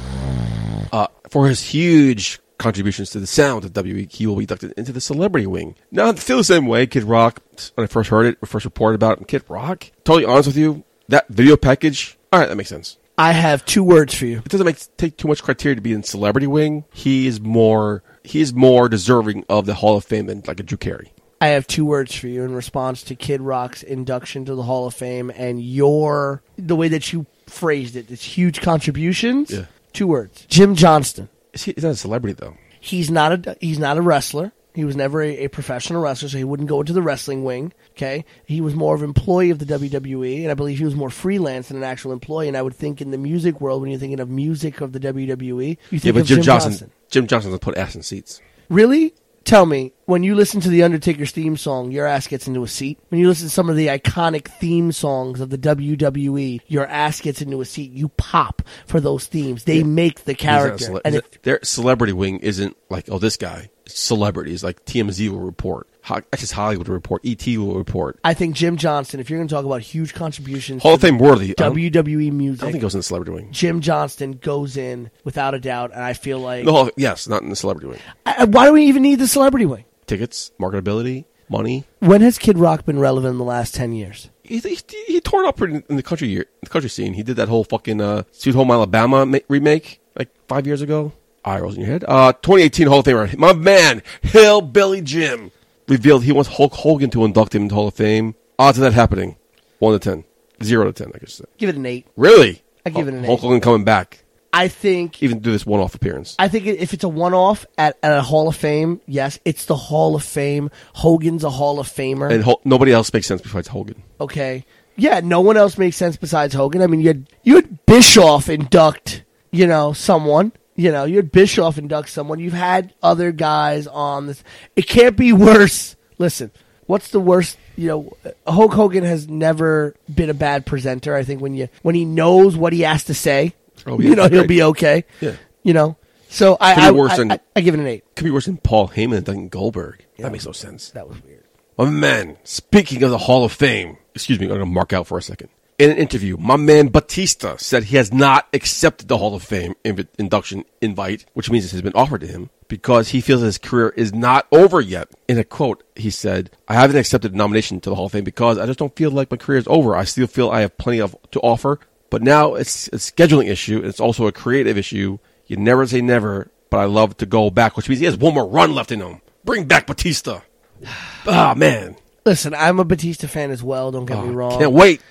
Uh, for his huge contributions to the sound of WWE, he will be inducted into the celebrity wing. Now, I feel the same way. Kid Rock, when I first heard it, first reported about Kid Rock, totally honest with you, that video package, all right, that makes sense. I have two words for you. It doesn't make take too much criteria to be in celebrity wing. He is more he is more deserving of the Hall of Fame than like a Drew Carey. I have two words for you in response to Kid Rock's induction to the Hall of Fame and your the way that you phrased it. It's huge contributions. Yeah. Two words. Jim Johnston. Is he, he's not a celebrity though. He's not a he's not a wrestler. He was never a, a professional wrestler, so he wouldn't go into the wrestling wing. Okay, he was more of an employee of the WWE, and I believe he was more freelance than an actual employee. And I would think in the music world, when you're thinking of music of the WWE, you think Yeah, but of Jim, Jim Johnson, Johnston. Jim Johnson put ass in seats. Really? Tell me, when you listen to the Undertaker's theme song, your ass gets into a seat. When you listen to some of the iconic theme songs of the WWE, your ass gets into a seat. You pop for those themes. They make the character. cele- and a- their celebrity wing isn't like oh this guy. It's celebrities like TMZ will report, Ho- Access Hollywood will report, ET will report. I think Jim Johnston, if you're going to talk about huge contributions Hall of Fame worthy. I don't, WWE I music, don't think it goes in the celebrity wing. Jim Johnston goes in without a doubt, and I feel like Hall, yes, not in the celebrity wing. I- why do we even need the celebrity wing? Tickets, marketability, money. When has Kid Rock been relevant in the last ten years? He, he, he tore it up in, in the country year, the country scene. He did that whole fucking uh, Sweet Home Alabama ma- remake like five years ago. Eye rolls in your head. Uh, 2018 Hall of Famer, my man, Hillbilly Jim, revealed he wants Hulk Hogan to induct him into Hall of Fame. Odds of that happening, one to ten, zero to ten, I guess. Give it an eight. Really? I give it an Hulk eight. Hogan coming back, I think even do this one-off appearance. I think if it's a one-off at, at a Hall of Fame, yes, it's the Hall of Fame. Hogan's a Hall of Famer. and Hul- nobody else makes sense besides Hogan. okay, yeah, no one else makes sense besides Hogan. I mean, you had you had Bischoff induct, you know, someone. You know, you had Bischoff induct someone. You've had other guys on this. It can't be worse. Listen, what's the worst? You know, Hulk Hogan has never been a bad presenter. I think when you when he knows what he has to say, Oh, yeah, [laughs] you know, he'll great. be okay. Yeah. You know, so I Could be I, worse I, than- I, I give it an eight. Could be worse than Paul Heyman and Duncan Goldberg. That makes no sense. That was weird. My man, speaking of the Hall of Fame, excuse me, I'm going to mark out for a second. In an interview, my man Batista said he has not accepted the Hall of Fame inv- induction invite, which means it has been offered to him, because he feels his career is not over yet. In a quote, he said, I haven't accepted the nomination to the Hall of Fame because I just don't feel like my career is over. I still feel I have plenty of to offer, but now it's a scheduling issue. It's also a creative issue. You never say never, but I love to go back, which means he has one more run left in him. Bring back Batista. [sighs] Ah, man. Listen, I'm a Batista fan as well. Don't get Oh, me wrong. Can't wait.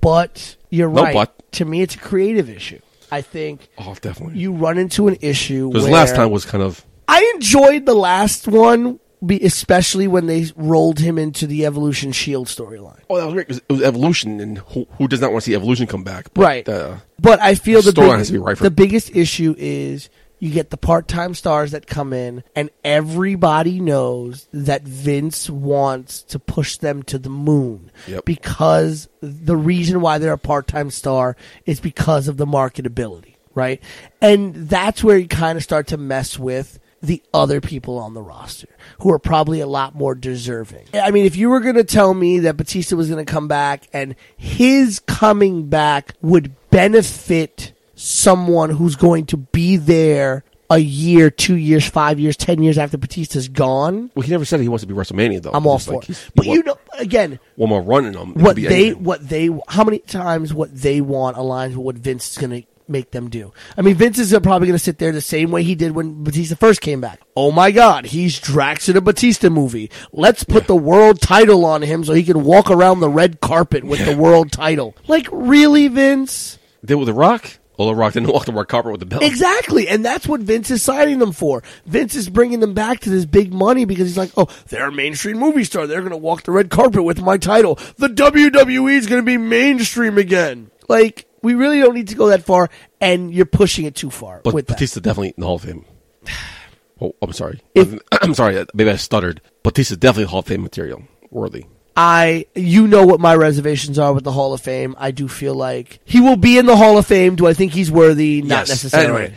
But you're No right. but. To me, it's a creative issue. I think Oh, definitely. you run into an issue. Because last time was kind of I enjoyed the last one, especially when they rolled him into the Evolution Shield storyline. oh that was great because it was evolution and who, who does not want to see evolution come back but, Right. uh, But I feel The big- has to be right for- the biggest issue is you get the part-time stars that come in, and everybody knows that Vince wants to push them to the moon Yep. because the reason why they're a part-time star is because of the marketability. right? And that's where you kind of start to mess with the other people on the roster who are probably a lot more deserving. I mean, if you were going to tell me that Batista was going to come back and his coming back would benefit someone who's going to be there a year, two years, five years, ten years after Batista's gone, Well, he never said he wants to be WrestleMania though. I'm all for like, it. But you know, again, one more run in. It what they anything. what they how many times what they want aligns with what Vince is going to make them do. I mean, Vince is probably going to sit there the same way he did when Batista first came back. Oh my God, he's Drax in a Batista movie. Let's put the world title on him so he can walk around the red carpet with the world title. Like, really, Vince? did with the Rock. The Rock didn't walk the red carpet with the belt. Exactly, and that's what Vince is signing them for. Vince is bringing them back to this big money because he's like, "Oh, they're a mainstream movie star. They're going to walk the red carpet with my title. The WWE is going to be mainstream again." Like, we really don't need to go that far, and you're pushing it too far But with that. Batista definitely in the Hall of Fame. [sighs] Oh, I'm sorry. If- I'm [clears throat] sorry. Uh, maybe I stuttered. Batista definitely Hall of Fame material. Worthy. I, you know what my reservations are with the Hall of Fame. I do feel like he will be in the Hall of Fame. Do I think he's worthy? Not Yes. necessarily. Anyway,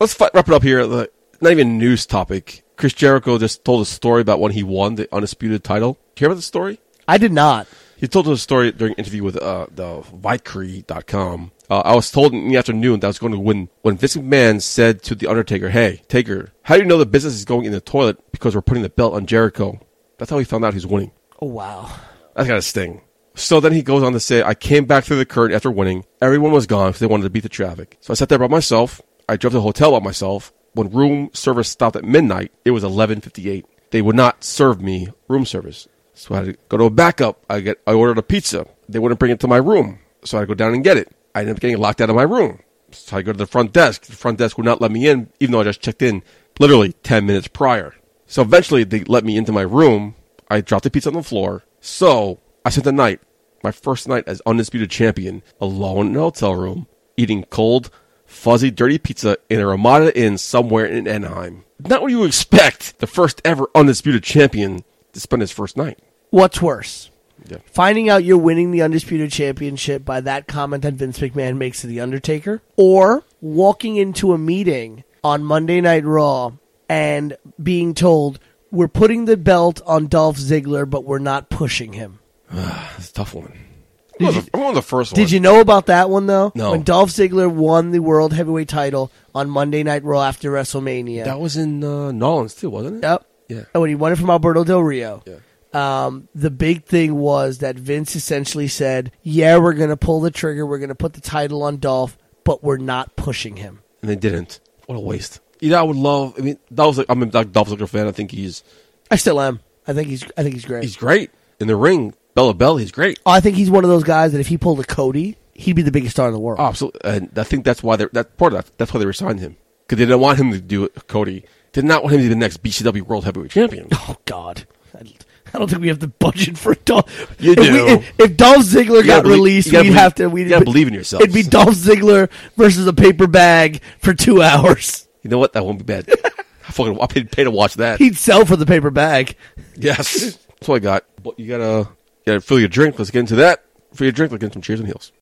let's fi- wrap it up here. The, not even a news topic. Chris Jericho just told a story about when he won the undisputed title. Hear about the story? I did not. He told a story during an interview with uh, the Victory.com. Uh, I was told in the afternoon that I was going to win when Vince McMahon said to The Undertaker, Hey, Taker, how do you know the business is going in the toilet because we're putting the belt on Jericho? That's how he found out he's winning. Oh wow. That's got to sting. So then he goes on to say, I came back through the curtain after winning. Everyone was gone because they wanted to beat the traffic. So I sat there by myself. I drove to the hotel by myself. When room service stopped at midnight, it was 11.58. They would not serve me room service. So I had to go to a backup. I get, I ordered a pizza. They wouldn't bring it to my room. So I had to go down and get it. I ended up getting locked out of my room. So I go to the front desk. The front desk would not let me in, even though I just checked in literally 10 minutes prior. So eventually they let me into my room. I dropped the pizza on the floor. So I spent the night, my first night as undisputed champion, alone in a hotel room, eating cold, fuzzy, dirty pizza in a Ramada Inn somewhere in Anaheim. Not what you would expect the first ever undisputed champion to spend his first night. What's worse? Yeah. Finding out you're winning the Undisputed Championship by that comment that Vince McMahon makes to The Undertaker, or walking into a meeting on Monday Night Raw and being told, we're putting the belt on Dolph Ziggler, but we're not pushing him. [sighs] That's a tough one. I'm on the- I'm on the first one. Did you know about that one, though? No. When Dolph Ziggler won the World Heavyweight title on Monday Night Raw after WrestleMania. That was in uh, Nolans too, wasn't it? Yep. Yeah. And when he won it from Alberto Del Rio. Yeah. Um, the big thing was that Vince essentially said, "Yeah, we're going to pull the trigger. We're going to put the title on Dolph, but we're not pushing him." And they didn't. What a waste. You know, I would love. I mean, Dolph's like, I'm a Dolph Ziggler fan. I think he's I still am. I think he's. I think he's great. he's great in the ring. Bella Bell, he's great. Oh, I think he's one of those guys that if he pulled a Cody, he'd be the biggest star in the world. Oh, absolutely. And I think that's why they're that part of that. That's why they resigned him because they didn't want him to do it. Cody did not want him to be the next BCW World Heavyweight Champion. [laughs] Oh God. I, I don't think we have the budget for Dolph. You if, do. we- if, if Dolph Ziggler gotta believe- released, we'd believe- have to. We'd, you gotta believe in yourself. It'd be Dolph Ziggler versus a paper bag for two [laughs] hours. You know what? That won't be bad. [laughs] I fucking I paid pay to watch that. He'd sell for the paper bag. yes, [laughs] that's what I got. But you gotta you gotta fill your drink. Let's get into that. Fill your drink. Let's get some cheers and heels.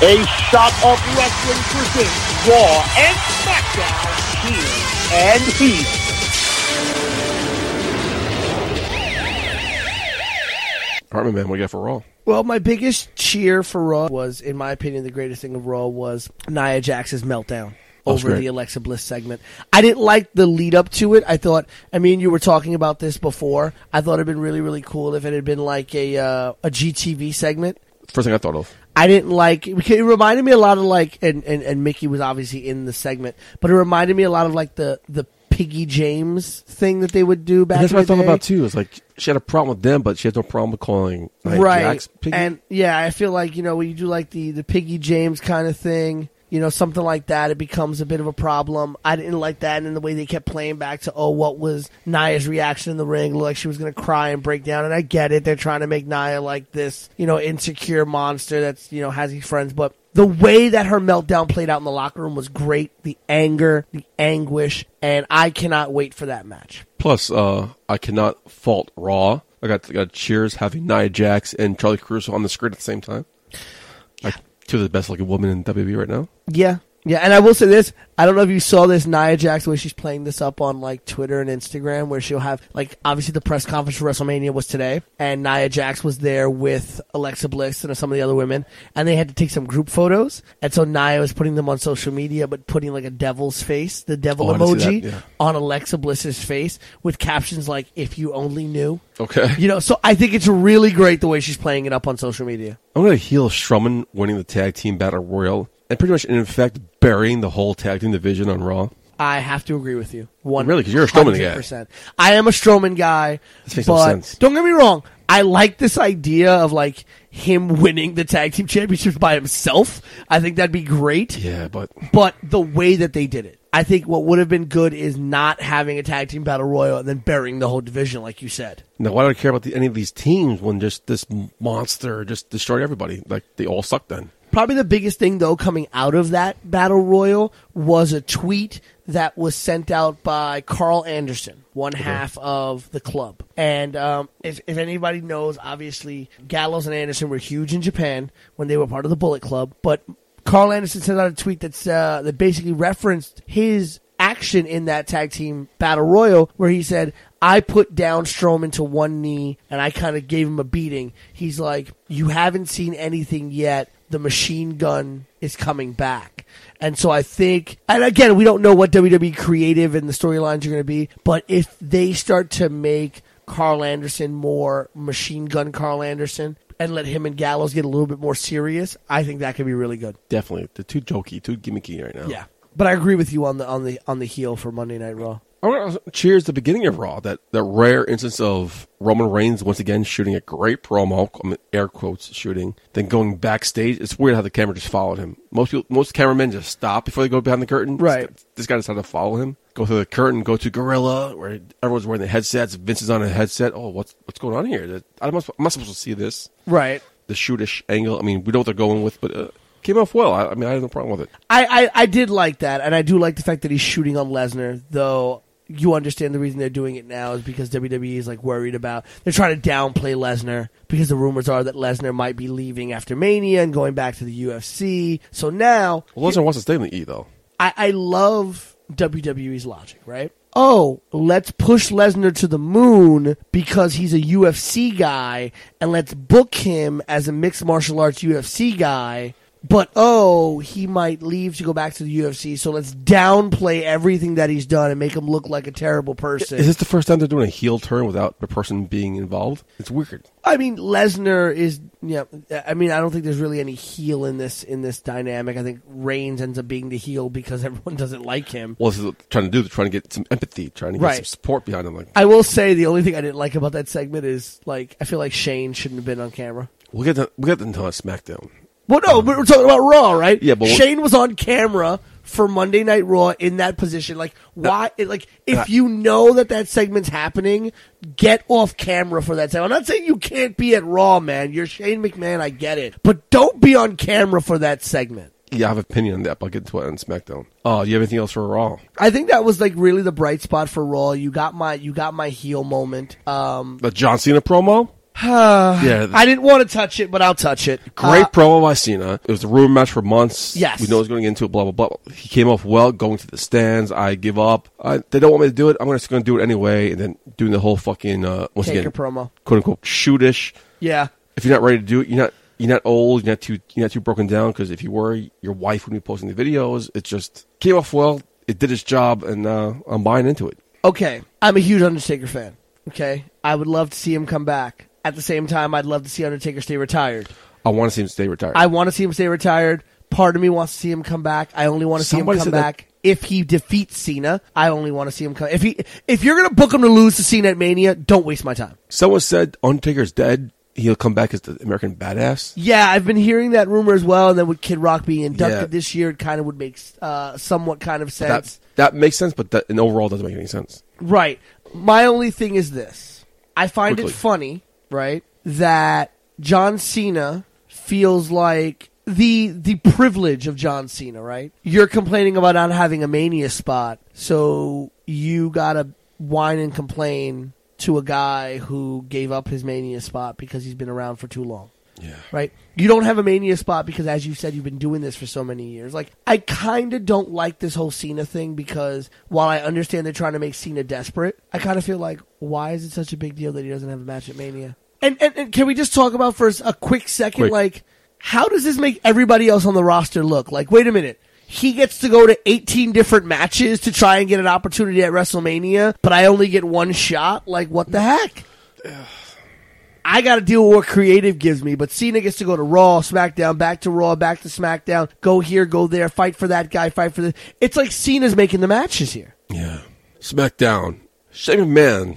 A shot of wrestling presents Raw and SmackDown here and here. Hartman, man, what do you got for Raw? Well, my biggest cheer for Raw was, in my opinion, the greatest thing of Raw was Nia Jax's meltdown over the Alexa Bliss segment. I didn't like the lead up to it. I thought, I mean, you were talking about this before. I thought it'd been really, really cool if it had been like a uh, a GTV segment. First thing I thought of. I didn't like it. It reminded me a lot of like, and, and, and Mickie was obviously in the segment, but it reminded me a lot of like the the Piggy James thing that they would do back. And that's in what I thought day. about too. It's like she had a problem with them, but she has no problem with calling Nia right and yeah i feel like you know when you do like the the piggy james kind of thing you know something like that it becomes a bit of a problem i didn't like that and the way they kept playing back to oh what was nia's reaction in the ring looked like she was going to cry and break down and i get it they're trying to make nia like this you know insecure monster that's you know has these friends but the way that her meltdown played out in the locker room was great. The anger, the anguish, and I cannot wait for that match. Plus, uh, I cannot fault Raw. I got, I got cheers having Nia Jax and Charly Caruso on the screen at the same time. Like two of the best looking women in WWE right now. Yeah. Yeah, and I will say this: I don't know if you saw this Nia Jax the way she's playing this up on like Twitter and Instagram, where she'll have like obviously the press conference for WrestleMania was today, and Nia Jax was there with Alexa Bliss and some of the other women, and they had to take some group photos, and so Nia was putting them on social media, but putting like a devil's face, the devil Oh, I didn't see emoji, that, yeah. on Alexa Bliss's face with captions like "If you only knew," Okay. you know. So I think it's really great the way she's playing it up on social media. I'm going to heel Strowman winning the tag team battle royal and pretty much in effect burying the whole tag team division on Raw. I have to agree with you. One really, because you're a Strowman guy. 100%. I am a Strowman guy. This makes no sense. Don't get me wrong. I like this idea of like him winning the tag team championships by himself. I think that'd be great. Yeah, but But the way that they did it, I think what would have been good is not having a tag team battle royal and then burying the whole division, like you said. now why do I care about the, any of these teams when just this monster just destroyed everybody? Like they all suck then. Probably the biggest thing though coming out of that battle royal was a tweet that was sent out by Karl Anderson, one half of the club. And um, if, if anybody knows, obviously Gallows and Anderson were huge in Japan when they were part of the Bullet Club. But Karl Anderson sent out a tweet that's uh, that basically referenced his action in that tag team battle royal where he said, I put down Strowman to one knee and I kind of gave him a beating. He's like, You haven't seen anything yet. The machine gun is coming back. And so I think, and again, we don't know what WWE creative and the storylines are going to be, but if they start to make Karl Anderson more machine gun Karl Anderson and let him and Gallows get a little bit more serious, I think that could be really good. Definitely, they're too jokey, too gimmicky right now. Yeah. But I agree with you on the on the on the heel for Monday Night Raw. I want to cheers the beginning of Raw. That that rare instance of Roman Reigns once again shooting a great promo, I mean, air quotes shooting, then going backstage. It's weird how the camera just followed him. Most people, most cameramen just stop before they go behind the curtain. Right. This guy, this guy decided to follow him. Go through the curtain, go to Gorilla, where everyone's wearing the headsets. Vince is on a headset. Oh, what's what's going on here? That- I'm not, I'm not supposed to see this. Right. The shootish angle. I mean, we know what they're going with, but uh, came off well. I, I mean, I have no problem with it. I, I, I did like that, and I do like the fact that he's shooting on Lesnar, though you understand the reason they're doing it now is because WWE is like worried about they're trying to downplay Lesnar because the rumors are that Lesnar might be leaving after Mania and going back to the UFC. So now Well, Lesnar wants to stay in the E though. I, I love WWE's logic, right? Oh, let's push Lesnar to the moon because he's a UFC guy, and let's book him as a mixed martial arts UFC guy. But oh, he might leave to go back to the UFC, so let's downplay everything that he's done and make him look like a terrible person. Is this the first time they're doing a heel turn without the person being involved? It's weird. I mean, Lesnar is. Yeah, I mean, I don't think there's really any heel in this in this dynamic. I think Reigns ends up being the heel because [laughs] everyone doesn't like him. Well, this is what they're trying to do. They're trying to get some empathy, trying to get Right. some support behind him. Like, I will say the only thing I didn't like about that segment is like I feel like Shane shouldn't have been on camera. we'll get to, we'll get into on SmackDown. Well, no, but we're talking about Raw, right? Yeah, but Shane was on camera for Monday Night Raw in that position. Like, why? it- like, if uh, you know that that segment's happening, get off camera for that segment. I'm not saying you can't be at Raw, man. You're Shane McMahon. I get it, but don't be on camera for that segment. Yeah, I have an opinion on that, but I'll get into it on SmackDown. Oh, do you have anything else for Raw? I think that was like really the bright spot for Raw. You got my you got my heel moment. Um, The John Cena promo? [sighs] yeah, I didn't want to touch it, but I'll touch it. great Uh, promo by Cena. It was a rumor match for months. Yes. we know he's going to get into it. Blah blah blah. He came off well, going to the stands. I give up. I, they don't want me to do it. I'm just going to do it anyway. And then doing the whole fucking uh, once Taker again, promo. quote unquote shootish. Yeah. if you're not ready to do it, you're not you're not old, you're not too you're not too broken down. Because if you were, your wife would be posting the videos. It just came off well. It did its job, and uh, I'm buying into it. Okay, I'm a huge Undertaker fan. Okay, I would love to see him come back. At the same time, I'd love to see Undertaker stay retired. I want to see him stay retired. I want to see him stay retired. Part of me wants to see him come back. I only want to see him come said that- back if he defeats Cena. I only want to see him come. If he, if you're gonna book him to lose to Cena at Mania, don't waste my time. Someone said Undertaker's dead. He'll come back as the American Badass. Yeah, I've been hearing that rumor as well. And then with Kid Rock being inducted Yeah. this year, it kind of would make uh, somewhat kind of sense. that makes sense, but that in overall doesn't make any sense. Right. My only thing is this. I find Quickly. it funny, right, that John Cena feels like the the privilege of John Cena, right? You're complaining about not having a Mania spot, so you gotta whine and complain to a guy who gave up his Mania spot because he's been around for too long. Yeah. Right? You don't have a Mania spot because, as you said, you've been doing this for so many years. Like, I kind of don't like this whole Cena thing because while I understand they're trying to make Cena desperate, I kind of feel like, why is it such a big deal that he doesn't have a match at Mania? And, and, and can we just talk about for a quick second, Quick. like, how does this make everybody else on the roster look? Like, wait a minute. He gets to go to 18 different matches to try and get an opportunity at WrestleMania, but I only get one shot? Like, what the heck? I got to deal with what creative gives me, but Cena gets to go to Raw, SmackDown, back to Raw, back to SmackDown, go here, go there, fight for that guy, fight for this. It's like Cena's making the matches here. Yeah. SmackDown. Shane McMahon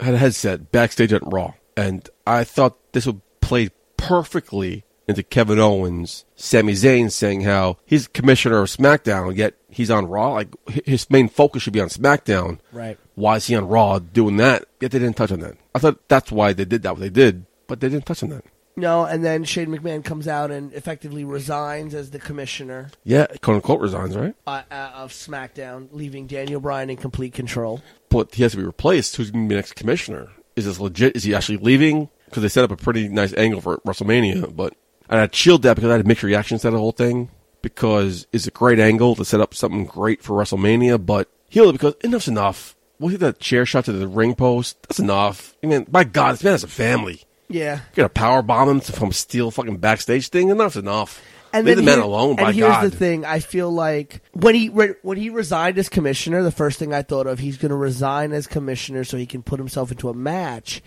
had a headset backstage at Raw, and I thought this would play perfectly into Kevin Owens, Sami Zayn saying how he's commissioner of SmackDown, yet he's on Raw. Like his main focus should be on SmackDown. Right. Why is he on Raw doing that? Yet they didn't touch on that. I thought that's why they did that. What they did, but they didn't touch on that. No, and then Shane McMahon comes out and effectively resigns as the commissioner Yeah, quote unquote resigns, right? uh, uh, of SmackDown, leaving Daniel Bryan in complete control. but he has to be replaced. Who's going to be next commissioner? Is this legit? Is he actually leaving? Because they set up a pretty nice angle for WrestleMania, but and I chilled that because I had mixed reactions to the whole thing. Because it's a great angle to set up something great for WrestleMania, but heal it because enough's enough. We'll hit that chair shot to the ring post. That's enough. I mean, by God, this man has a family. Yeah. You got to power bomb him to from steel fucking backstage thing. Enough's enough. And Leave then the man alone. And here's God. the thing: I feel like when he re- when he resigned as commissioner, the first thing I thought of he's going to resign as commissioner so he can put himself into a match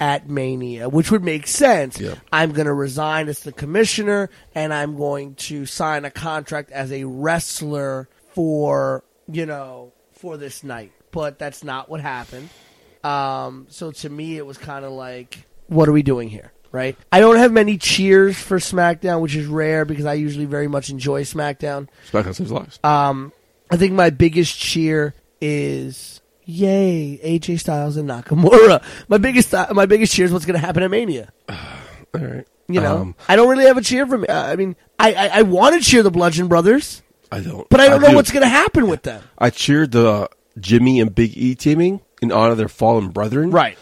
at Mania, which would make sense. Yeah. I'm going to resign as the commissioner, and I'm going to sign a contract as a wrestler for you know for this night. But that's not what happened. Um, so to me, it was kind of like, what are we doing here? Right? I don't have many cheers for SmackDown, which is rare because I usually very much enjoy SmackDown. SmackDown saves lives. Um, I think my biggest cheer is yay AJ Styles and Nakamura. My biggest my biggest cheer is what's going to happen at Mania. [sighs] All right. You know, Um, I don't really have a cheer for me. Uh, I mean, I I, I want to cheer the Bludgeon Brothers, I don't. but I don't know do. what's going to happen with them. I cheered the Jimmy and Big E teaming in honor of their fallen brethren. Right.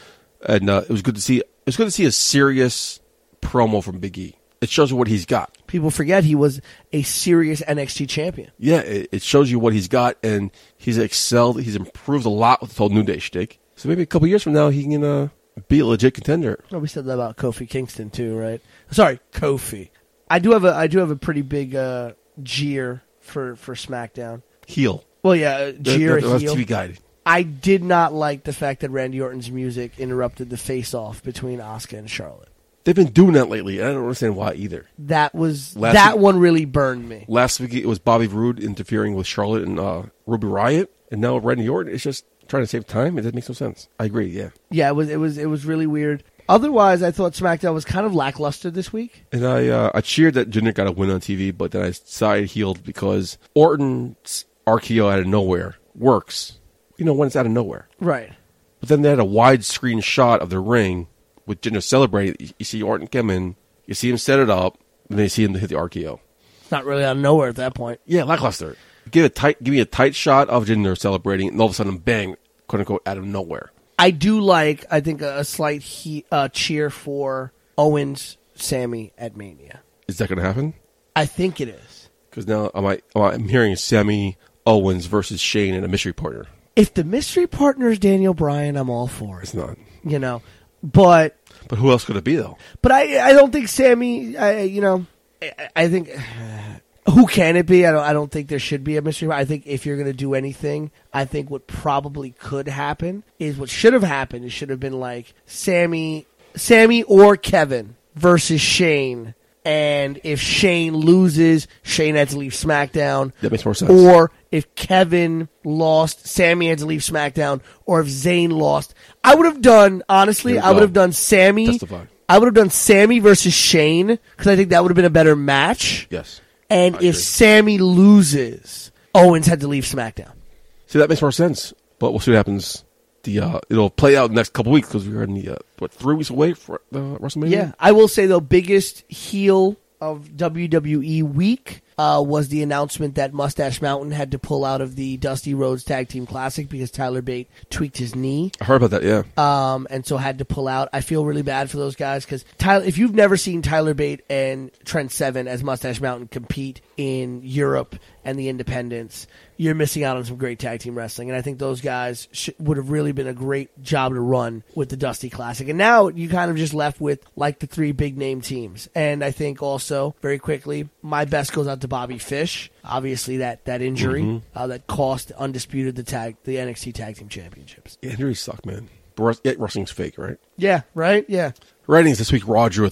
And uh, it was good to see. It was good to see a serious promo from Big E. It shows you what he's got. People forget he was a serious NXT champion. Yeah, it, it shows you what he's got, and he's excelled. He's improved a lot with the whole New Day shtick. So maybe a couple years from now, he can uh, be a legit contender. Oh, we said that about Kofi Kingston too, right? Sorry, Kofi. I do have a I do have a pretty big uh, jeer for for SmackDown. Heel. Well, yeah, the- the heel. TV guide. I did not like the fact that Randy Orton's music interrupted the face off between Asuka and Charlotte. They've been doing that lately. and I don't understand why either. That was Last that week- one really burned me. Last week it was Bobby Roode interfering with Charlotte and uh, Ruby Riott, and now Randy Orton is just trying to save time. It doesn't make no sense. I agree. Yeah. Yeah, it was it was it was really weird. Otherwise, I thought SmackDown was kind of lackluster this week. And I uh, I cheered that Jinder got a win on TV, but then I side healed because Orton's RKO out of nowhere works. You know when it's out of nowhere. Right. But then they had a widescreen shot of the ring with Jinder celebrating. You- see Orton come in, you see him set it up, and then you see him hit the RKO. It's not really out of nowhere at that point. Yeah, lackluster. Give a tight, give me a tight shot of Jinder celebrating, and all of a sudden, bang, quote unquote, out of nowhere. I do like, I think, a, a slight he, uh, cheer for Owens, Sami at Mania. Is that going to happen? I think it is. Because now am I, am I- I'm hearing Sami Owens versus Shane in a mystery partner. If the mystery partner is Daniel Bryan, I'm all for It's not. You know, but But who else could it be though? but I I don't think Sami. I you know, I, I think [sighs] who can it be? I don't I don't think there should be a mystery. I think if you're going to do anything, I think what probably could happen is what should have happened. It should have been like Sami, Sami or Kevin versus Shane. And if Shane loses, Shane had to leave SmackDown. That makes more sense. Or if Kevin lost, Sami had to leave SmackDown. Or if Zayn lost, I would have done honestly. I would have done Sami. Testify. I would have done Sami versus Shane because I think that would have been a better match. Yes. And I if agree. Sami loses, Owens had to leave SmackDown. See, that makes more sense. But we'll see what happens. The uh, it'll play out the next couple weeks because we're in the uh, what three weeks away for uh, WrestleMania. Yeah, I will say though, biggest heel of WWE Week uh, was the announcement that Mustache Mountain had to pull out of the Dusty Rhodes Tag Team Classic because Tyler Bate tweaked his knee I heard about that. Yeah. um, and so had to pull out. I feel really bad for those guys because Tyler, if you've never seen Tyler Bate and Trent Seven as Mustache Mountain compete in Europe and the Independents, you're missing out on some great tag team wrestling. And I think those guys sh- would have really been a great job to run with the Dusty Classic. And now you kind of just left with like the three big name teams. And I think also very quickly, my best goes out to Bobby Fish. Obviously, that that injury uh, that cost Undisputed the tag the NXT Tag Team Championships. Yeah, injuries suck, man. But wrestling's fake, right? Yeah, right. Yeah. Ratings this week, Raw drew a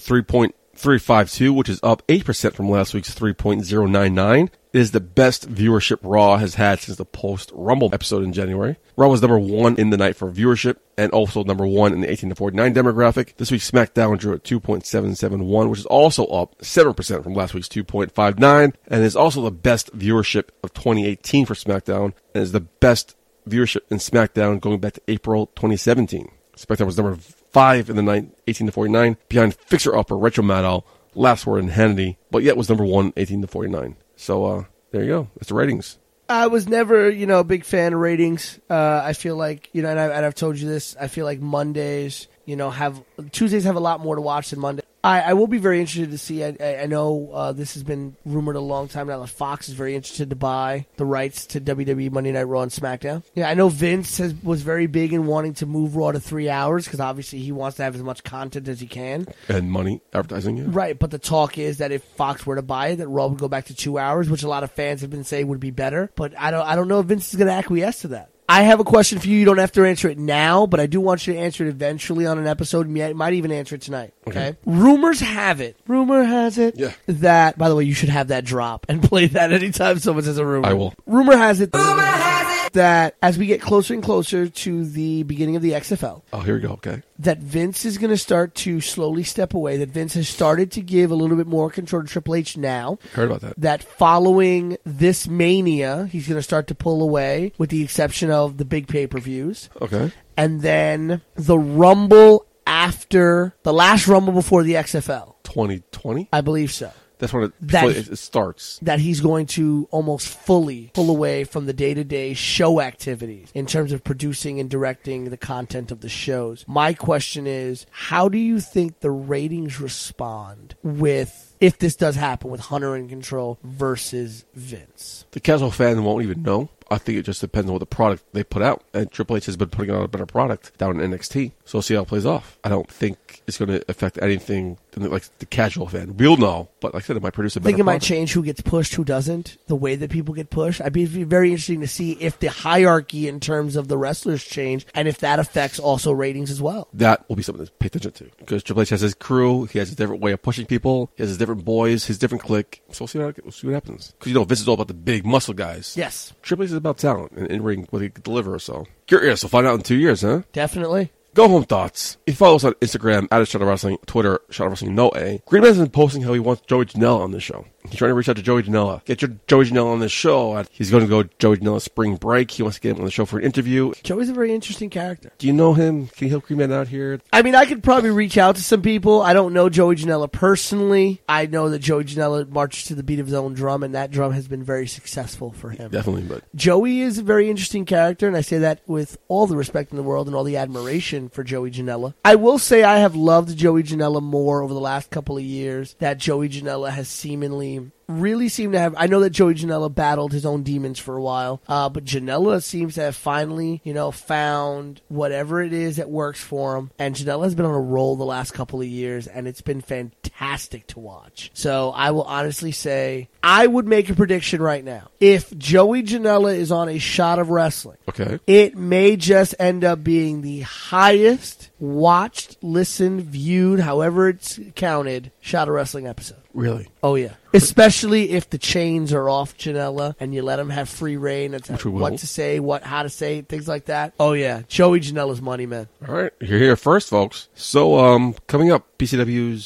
3.352, which is up 8% from last week's 3.099. It is the best viewership Raw has had since the post Rumble episode in January. Raw was number one in the night for viewership and also number one in the 18 to 49 demographic. This week's SmackDown drew at 2.771, which is also up 7% from last week's 2.59 and is also the best viewership of 2018 for SmackDown and is the best viewership in SmackDown going back to April 2017. SmackDown was number five in the night, 18 to 49, behind Fixer Upper, Rachel Maddow, Last Word, and Hannity, but yet was number one, 18 to 49. So uh, there you go. That's the ratings. I was never, you know, a big fan of ratings. Uh, I feel like, you know, and, I, and I've told you this. I feel like Mondays, you know, have Tuesdays have a lot more to watch than Monday. I, I will be very interested to see. I, I, know uh, this has been rumored a long time now that Fox is very interested to buy the rights to WWE Monday Night Raw and SmackDown. Yeah, I know Vince has, was very big in wanting to move Raw to three hours because obviously he wants to have as much content as he can. And money advertising, yeah. Right, but the talk is that if Fox were to buy it, that Raw would go back to two hours, which a lot of fans have been saying would be better. But I don't, I don't know if Vince is going to acquiesce to that. I have a question for you. You don't have to answer it now, but I do want you to answer it eventually on an episode. You might- might even answer it tonight. Okay. Rumors have it. Rumor has it. Yeah. That. By the way, you should have that drop and [laughs] play that anytime someone says a rumor. I will. Rumor has it. Rumor has it that as we get closer and closer to the beginning of the XFL, Oh, here we go. Okay. that Vince is going to start to slowly step away. That Vince has started to give a little bit more control to Triple H now. Heard about that. That following this mania, he's going to start to pull away, with the exception of the big pay per views. Okay. And then the Rumble after the last Rumble before the XFL. 2020? I believe so. That's when it, That- it, it starts. That he's going to almost fully pull away from the day to day show activities in terms of producing and directing the content of the shows. My question is how do you think the ratings respond with, if this does happen, with Hunter in control versus Vince? The casual fan won't even know. I think it just depends on what the product they put out. And Triple H has been putting out a better product down in NXT. So we'll see how it plays off. I don't think it's going to affect anything like the casual fan. We'll know. But like I said, it might produce a I think it might change who gets pushed, who doesn't, the way that people get pushed. I'd be very interesting to see if the hierarchy in terms of the wrestlers change and if that affects also ratings as well. That will be something to pay attention to. Because Triple H has his crew. He has a different way of pushing people. He has his different boys, his different clique. So we'll see what, we'll see what happens. Because, you know, Vince is all about the big muscle guys. Yes, Triple H is about talent and in ring what he can deliver. So curious. We'll find out in two years, huh? definitely. Go home thoughts. He follows on Instagram at Shot of Wrestling, Twitter Shot of Wrestling No A. Green Man's been posting how he wants Joey Janela on this show. He's trying to reach out to Joey Janela. Get your Joey Janela on this show. He's going to go Joey Janela spring break. He wants to get him on the show for an interview. Joey's a very interesting character. Do you know him? Can you help Green Man out here? I mean, I could probably reach out to some people. I don't know Joey Janela personally. I know that Joey Janela marches to the beat of his own drum, and that drum has been very successful for him. Definitely, but Joey is a very interesting character, and I say that with all the respect in the world and all the admiration for Joey Janela. I will say I have loved Joey Janela more over the last couple of years. That Joey Janela has seemingly really seem to have. I know that Joey Janela battled his own demons for a while, uh, but Janela seems to have finally, you know, found whatever it is that works for him. And Janela has been on a roll the last couple of years, and it's been fantastic to watch. So I will honestly say I would make a prediction right now. If Joey Janela is on a shot of wrestling, okay. it may just end up being the highest watched, listened, viewed, however it's counted, Shot of wrestling episode. Really? Oh yeah, especially if the chains are off Janela and you let them have free reign Which we will. what to say, what how to say, things like that. Oh yeah, Joey Janela's money man. All right. You're here first, folks. So, um, coming up, BCW's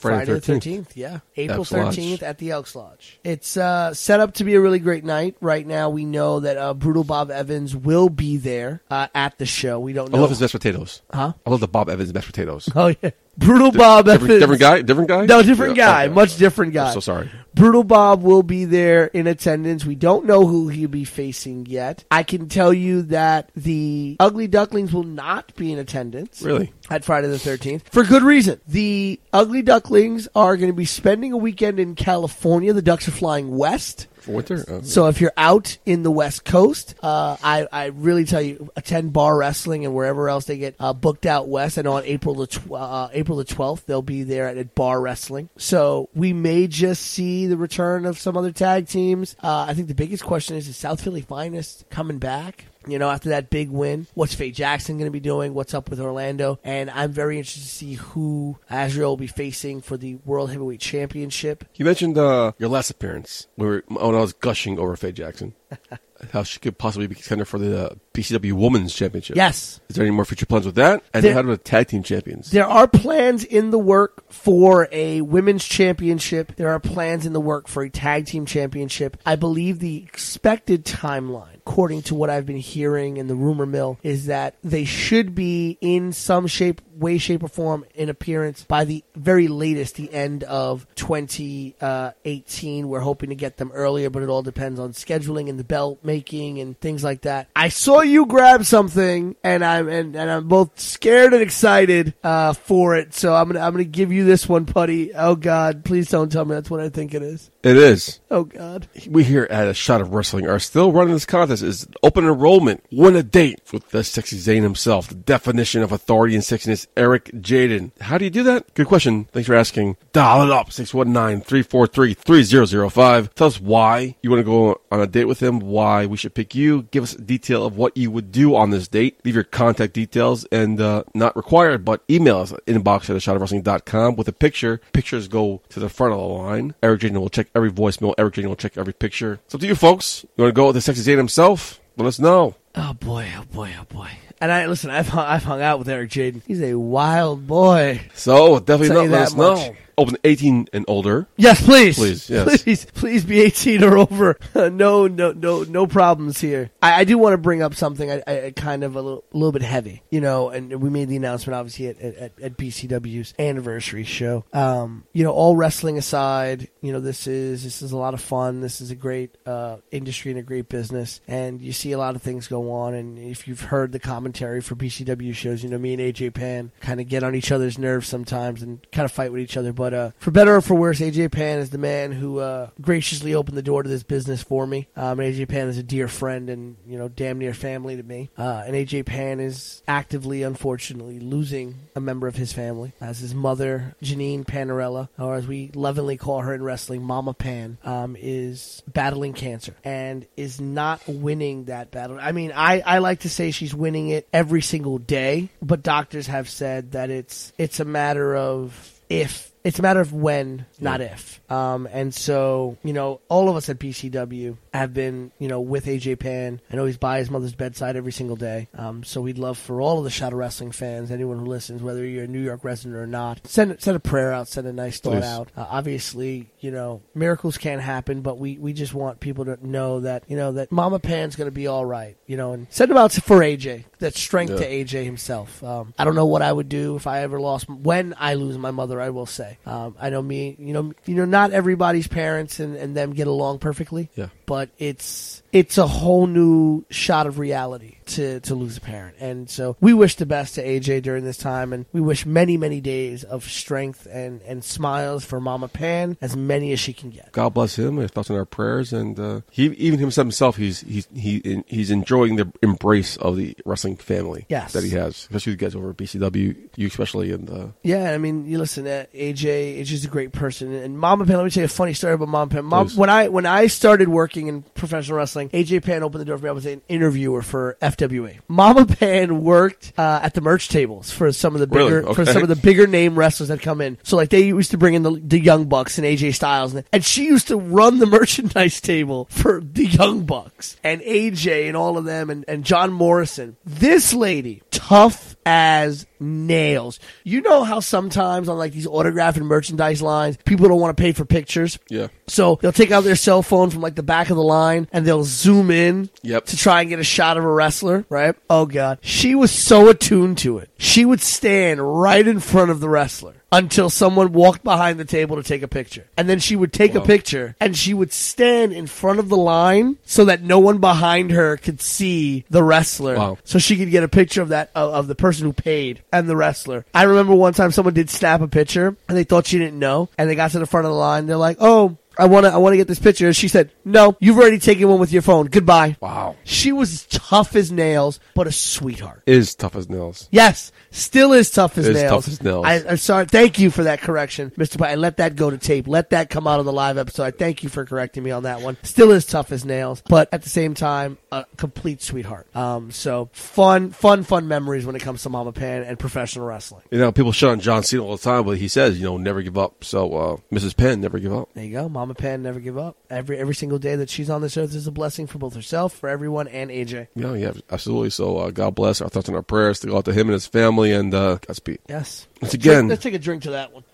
Friday, Friday the the 13th. yeah, April Elks Lodge. thirteenth at the Elks Lodge. It's uh, set up to be a really great night. Right now, we know that uh, Brutal Bob Evans will be there uh, at the show. We don't know. I love his mashed potatoes. Huh? I love the Bob Evans mashed potatoes. Oh yeah. Brutal Bob different, Evans. different guy. Different guy. No, different Yeah, guy. okay. Much different guy. I'm so sorry. Brutal Bob will be there in attendance. We don't know who he'll be facing yet. I can tell you that the Ugly Ducklings will not be in attendance. Really? At Friday the 13th. For good reason. The Ugly Ducklings are going to be spending a weekend in California. The Ducks are flying west. Winter. Uh, So if you're out in the West Coast, uh, I, I really tell you, attend bar wrestling and wherever else they get uh, booked out west. And on April the tw- uh, April the 12th, they'll be there at, at bar wrestling. So we may just see the return of some other tag teams. Uh, I think the biggest question is: Is South Philly Finest coming back? You know, after that big win, what's Faye Jackson going to be doing? What's up with Orlando? And I'm very interested to see who Azrael will be facing for the World Heavyweight Championship. You mentioned uh, your last appearance where when I was gushing over Faye Jackson, [laughs] how she could possibly be contender for the uh, BCW Women's Championship. Yes, Is there any more future plans with that? And There- how about tag team champions? There are plans in the work for a women's championship. There are plans in the work for a tag team championship. I believe the expected timeline, according to what I've been hearing in the rumor mill, is that they should be in some shape, way, shape, or form in appearance by the very latest, the end of 2018. We're hoping to get them earlier, but it all depends on scheduling and the belt making and things like that. I saw you grab something, and I'm and, and I'm both scared and excited uh, for it. So I'm gonna I'm gonna give you this one, Putty. Oh God, please don't tell me that's what I think it is. It is. Oh God. We here at A Shot of Wrestling are still running this contest. Is open enrollment. Win a date with the sexy Zane himself. The definition of authority and sexiness, Eric Jaden. How do you do that? Good question. Thanks for asking. Dial it up. 619-343-3005. Tell us why you want to go on a date with him, why we should pick you. Give us detail of what you would do on this date. Leave your contact details and uh, not required, but email us at a shot of wrestling.com with a picture. Pictures go to the front of the line. Eric Jaden will check every voicemail. Eric Jaden will check every picture. It's up to you folks. You want to go with the sexy Zane himself? Let us know. Oh boy. Oh boy. Oh boy. And I listen. I've hung, I've hung out with Eric Jaden. He's a wild boy. So definitely not let, us much. know. Open 18 and older. Yes, please. Please, yes. Please, please be 18 or over. [laughs] no, no, no, no problems here. I, I do want to bring up something I, I, kind of a little, a little bit heavy, you know, and we made the announcement obviously at, at, at BCW's anniversary show. Um, you know, all wrestling aside, you know, this is, this is a lot of fun. This is a great, uh, industry and a great business. And you see a lot of things go on. And if you've heard the commentary for BCW shows, you know, me and AJ Pan kind of get on each other's nerves sometimes and kind of fight with each other. But, uh, for better or for worse, AJ Pan is the man who, uh, graciously opened the door to this business for me. Um, AJ Pan is a dear friend and, you know, damn near family to me. Uh, and AJ Pan is actively, unfortunately, losing a member of his family as his mother, Janine Panarella, or as we lovingly call her in wrestling, Mama Pan, um, is battling cancer and is not winning that battle. I mean, I, I like to say she's winning it every single day, but doctors have said that it's it's a matter of if it's a matter of when, not if. Um, and so, you know, all of us at BCW have been, you know, with AJ Pan. I know he's by his mother's bedside every single day. Um, so we'd love for all of the Shot of Wrestling fans, anyone who listens, whether you're a New York resident or not, send send a prayer out, send a nice thought Please. out. Uh, obviously, you know, miracles can't happen, but we, we just want people to know that, you know, that Mama Pan's going to be all right, you know, and send them out for AJ. That strength to AJ himself. Um, I don't know what I would do if I ever lost, when I lose my mother, I will say. Um, I know me, you know, you know, not everybody's parents and, and them get along perfectly Yeah. But it's it's a whole new shot of reality to to lose a parent. And so we wish the best to AJ during this time and we wish many many days of strength and and smiles for Mama Pan as many as she can get. God bless him. Our thoughts on our prayers, and uh, he even himself, he's he's he he's enjoying the embrace of the wrestling family Yes. that he has, especially you guys over at BCW, you especially, and uh, Yeah, I mean, you listen, uh, AJ, AJ's a great person, and Mama Pan. Let me tell you a funny story about Mama Pan. Mom, when I when I started working in professional wrestling, AJ Pan opened the door for me. I was an interviewer for FWA. Mama Pan worked uh, at the merch tables for some of the Really? bigger for some of the bigger name wrestlers that come in. So like they used to bring in the, the Young Bucks and AJ Styles, and, and she used to run the [laughs] merchandise table for the Young Bucks and AJ and all of them, and, and John Morrison. This lady, tough as nails. You know how sometimes on like these autograph and merchandise lines, people don't want to pay for pictures. Yeah. So they'll take out their cell phone from like the back of the line and they'll zoom in Yep. to try and get a shot of a wrestler, right? Oh god. She was so attuned to it. She would stand right in front of the wrestler until someone walked behind the table to take a picture. And then she would take a picture and she would stand in front of the line so that no one behind her could see the wrestler. Wow. So she could get a picture of that of, of the person who paid and the wrestler. I remember one time someone did snap a picture and they thought she didn't know and they got to the front of the line. They're like, "Oh, I want to I want to get this picture." And she said, "No, you've already taken one with your phone. Goodbye." Wow. She was tough as nails, but a sweetheart. Is tough as nails. Yes, still is tough as Is nails. tough as nails. I, I'm sorry. Thank you for that correction, Mr. Pye. I let that go to tape. Let that come out of the live episode. I thank you for correcting me on that one. Still is tough as nails, but at the same time, a complete sweetheart. Um, so fun, fun, fun memories when it comes to Mama Pan and professional wrestling. You know, people shit on John Cena all the time, but he says, you know, never give up. So, uh, Mrs. Penn, never give up. There you go. Mama Pan never give up. Every every single day that she's on this earth is a blessing for both herself, for everyone, and AJ. Yeah, yeah, absolutely. So, uh, God bless. Our thoughts and our prayers to go out to him and his family, and uh, Godspeed. Yes. Once again, Let's take a drink to that one.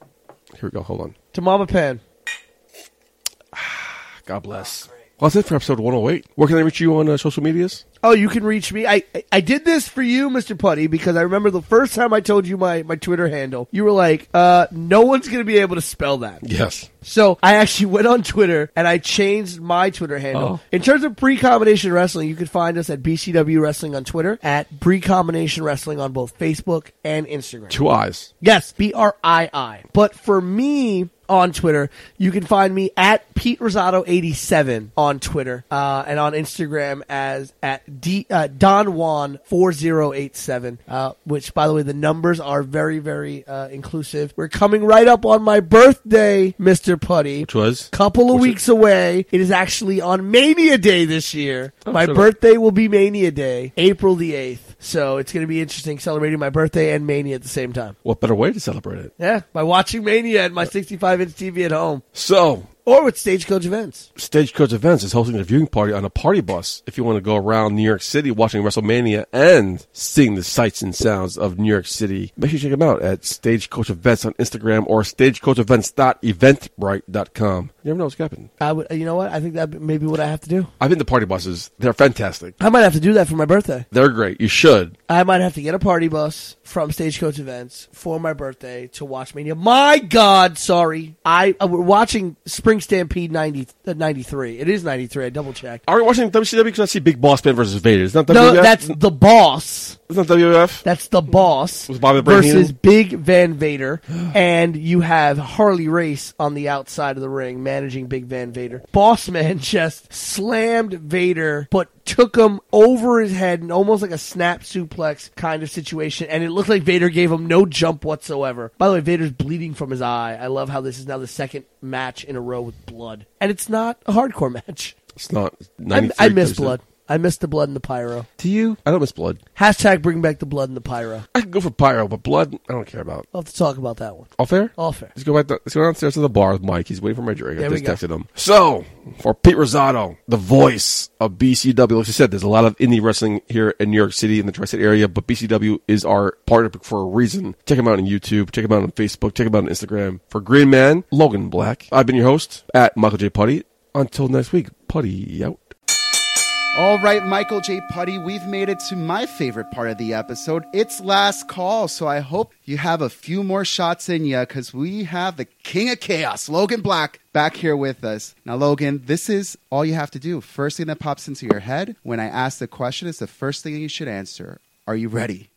here we go. Hold on. To Mama Pan. [sighs] God bless. Well, that's it for episode 108. Where can I reach you on uh, social medias? Oh, you can reach me. I I- I did this for you, Mr. Putty, because I remember the first time I told you my, my Twitter handle, you were like, uh, no one's going to be able to spell that. Yes. So I actually went on Twitter and I changed my Twitter handle. Oh. In terms of Brii Combination wrestling, you can find us at BCW Wrestling on Twitter, at Brii Combination wrestling on both Facebook and Instagram. Two eyes. Yes, B R I I. But for me on Twitter, you can find me at Pete Rosato eighty seven on Twitter uh, and on Instagram as at D, uh, Don Juan four zero eight seven. Uh, which, by the way, the numbers are very very uh, inclusive. We're coming right up on my birthday, Mister Putty. Which was? Couple of What's it? weeks away. It is actually on Mania Day this year. my shut up. birthday will be Mania Day, April the 8th. So it's going to be interesting celebrating my birthday and Mania at the same time. What better way to celebrate it? Yeah, by watching Mania at my 65 inch TV at home So, or with Stagecoach events. Stagecoach Events is hosting a viewing party on a party bus if you want to go around New York City watching WrestleMania and seeing the sights and sounds of New York City. Make sure you check them out at Stagecoach Events on Instagram or stagecoachevents.eventbrite.com. You never know what's happening. I would, you know what? I think that may be what I have to do. I've been to party buses. They're fantastic. I might have to do that for my birthday. They're great. You should. I might have to get a party bus from Stagecoach Events for my birthday to watch Mania. My God, sorry. I uh, we're watching Spring Stampede 90, uh, 93. It is 93. I double checked. Are we watching WCW? Because I see Big Boss Man versus Vader. It's not WWF. No, that's the boss. it's not WWF. That's the boss Was Bobby Brain versus? Big Van Vader, [gasps] and you have Harley Race on the outside of the ring managing Big Van Vader. Boss [laughs] Man just slammed Vader, but took him over his head and almost like a snap suplex kind of situation, and it looked like Vader gave him no jump whatsoever. By the way, Vader's bleeding from his eye. I love how this is now the second match in a row with blood, and it's not a hardcore [laughs] match. It's not. I, 93, I miss blood. I miss the blood and the pyro. Do you? I don't miss blood. Hashtag bring back the blood and the pyro. I can go for pyro, but blood, I don't care about. I'll have to talk about that one. All fair? All fair. Let's go back. To, let's go downstairs to the bar with Mike. He's waiting for my drink. There I just texted him. So for Pete Rosato, the voice of BCW, like I said, there's a lot of indie wrestling here in New York City in the tri-state area, but BCW is our partner for a reason. Check him out on YouTube. Check him out on Facebook. Check him out on Instagram. For Green Man, Logan Black. I've been your host at Michael J. Putty. Until next week, Putty out. All right, Michael J. Putty, we've made it to my favorite part of the episode. It's last call, so I hope you have a few more shots in you because we have the King of Chaos, Logan Black, back here with us. Now, Logan, this is all you have to do. First thing that pops into your head when I ask the question is the first thing you should answer. Are you ready?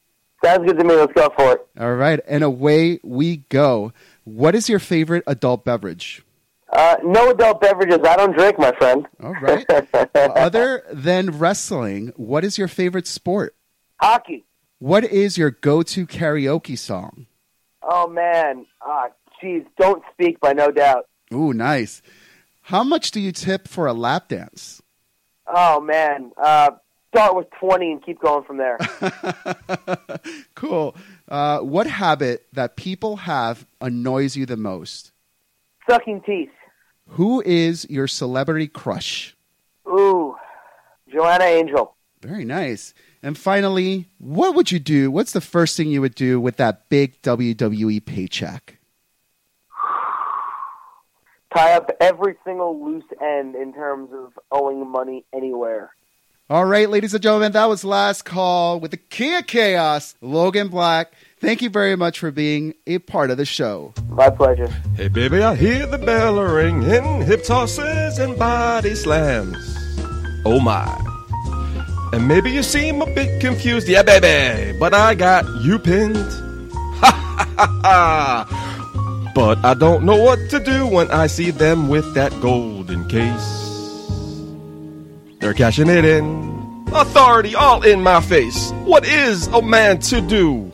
Sounds good to me. Let's go for it. All right, and away we go. What is your favorite adult beverage? Uh, no adult beverages. I don't drink, my friend. All right. [laughs] Other than wrestling, what is your favorite sport? Hockey. What is your go to karaoke song? Oh man. Ah, jeez. Don't speak by no doubt. Ooh, nice. How much do you tip for a lap dance? Oh man. Uh, start with twenty and keep going from there. [laughs] cool. Uh, what habit that people have annoys you the most? Sucking teeth. Who is your celebrity crush? Ooh, Joanna Angel. Very nice. And finally, what would you do? What's the first thing you would do with that big WWE paycheck? [sighs] Tie up every single loose end in terms of owing money anywhere. All right, ladies and gentlemen, that was last call with the King of Chaos, Logan Black. Thank you very much for being a part of the show. My pleasure. Hey, baby, I hear the bell ringing, hip tosses and body slams. Oh my. And maybe you seem a bit confused, yeah, baby, but I got you pinned. [laughs] Ha ha ha ha. But I don't know what to do when I see them with that golden case. They're cashing it in. Authority all in my face. What is a man to do?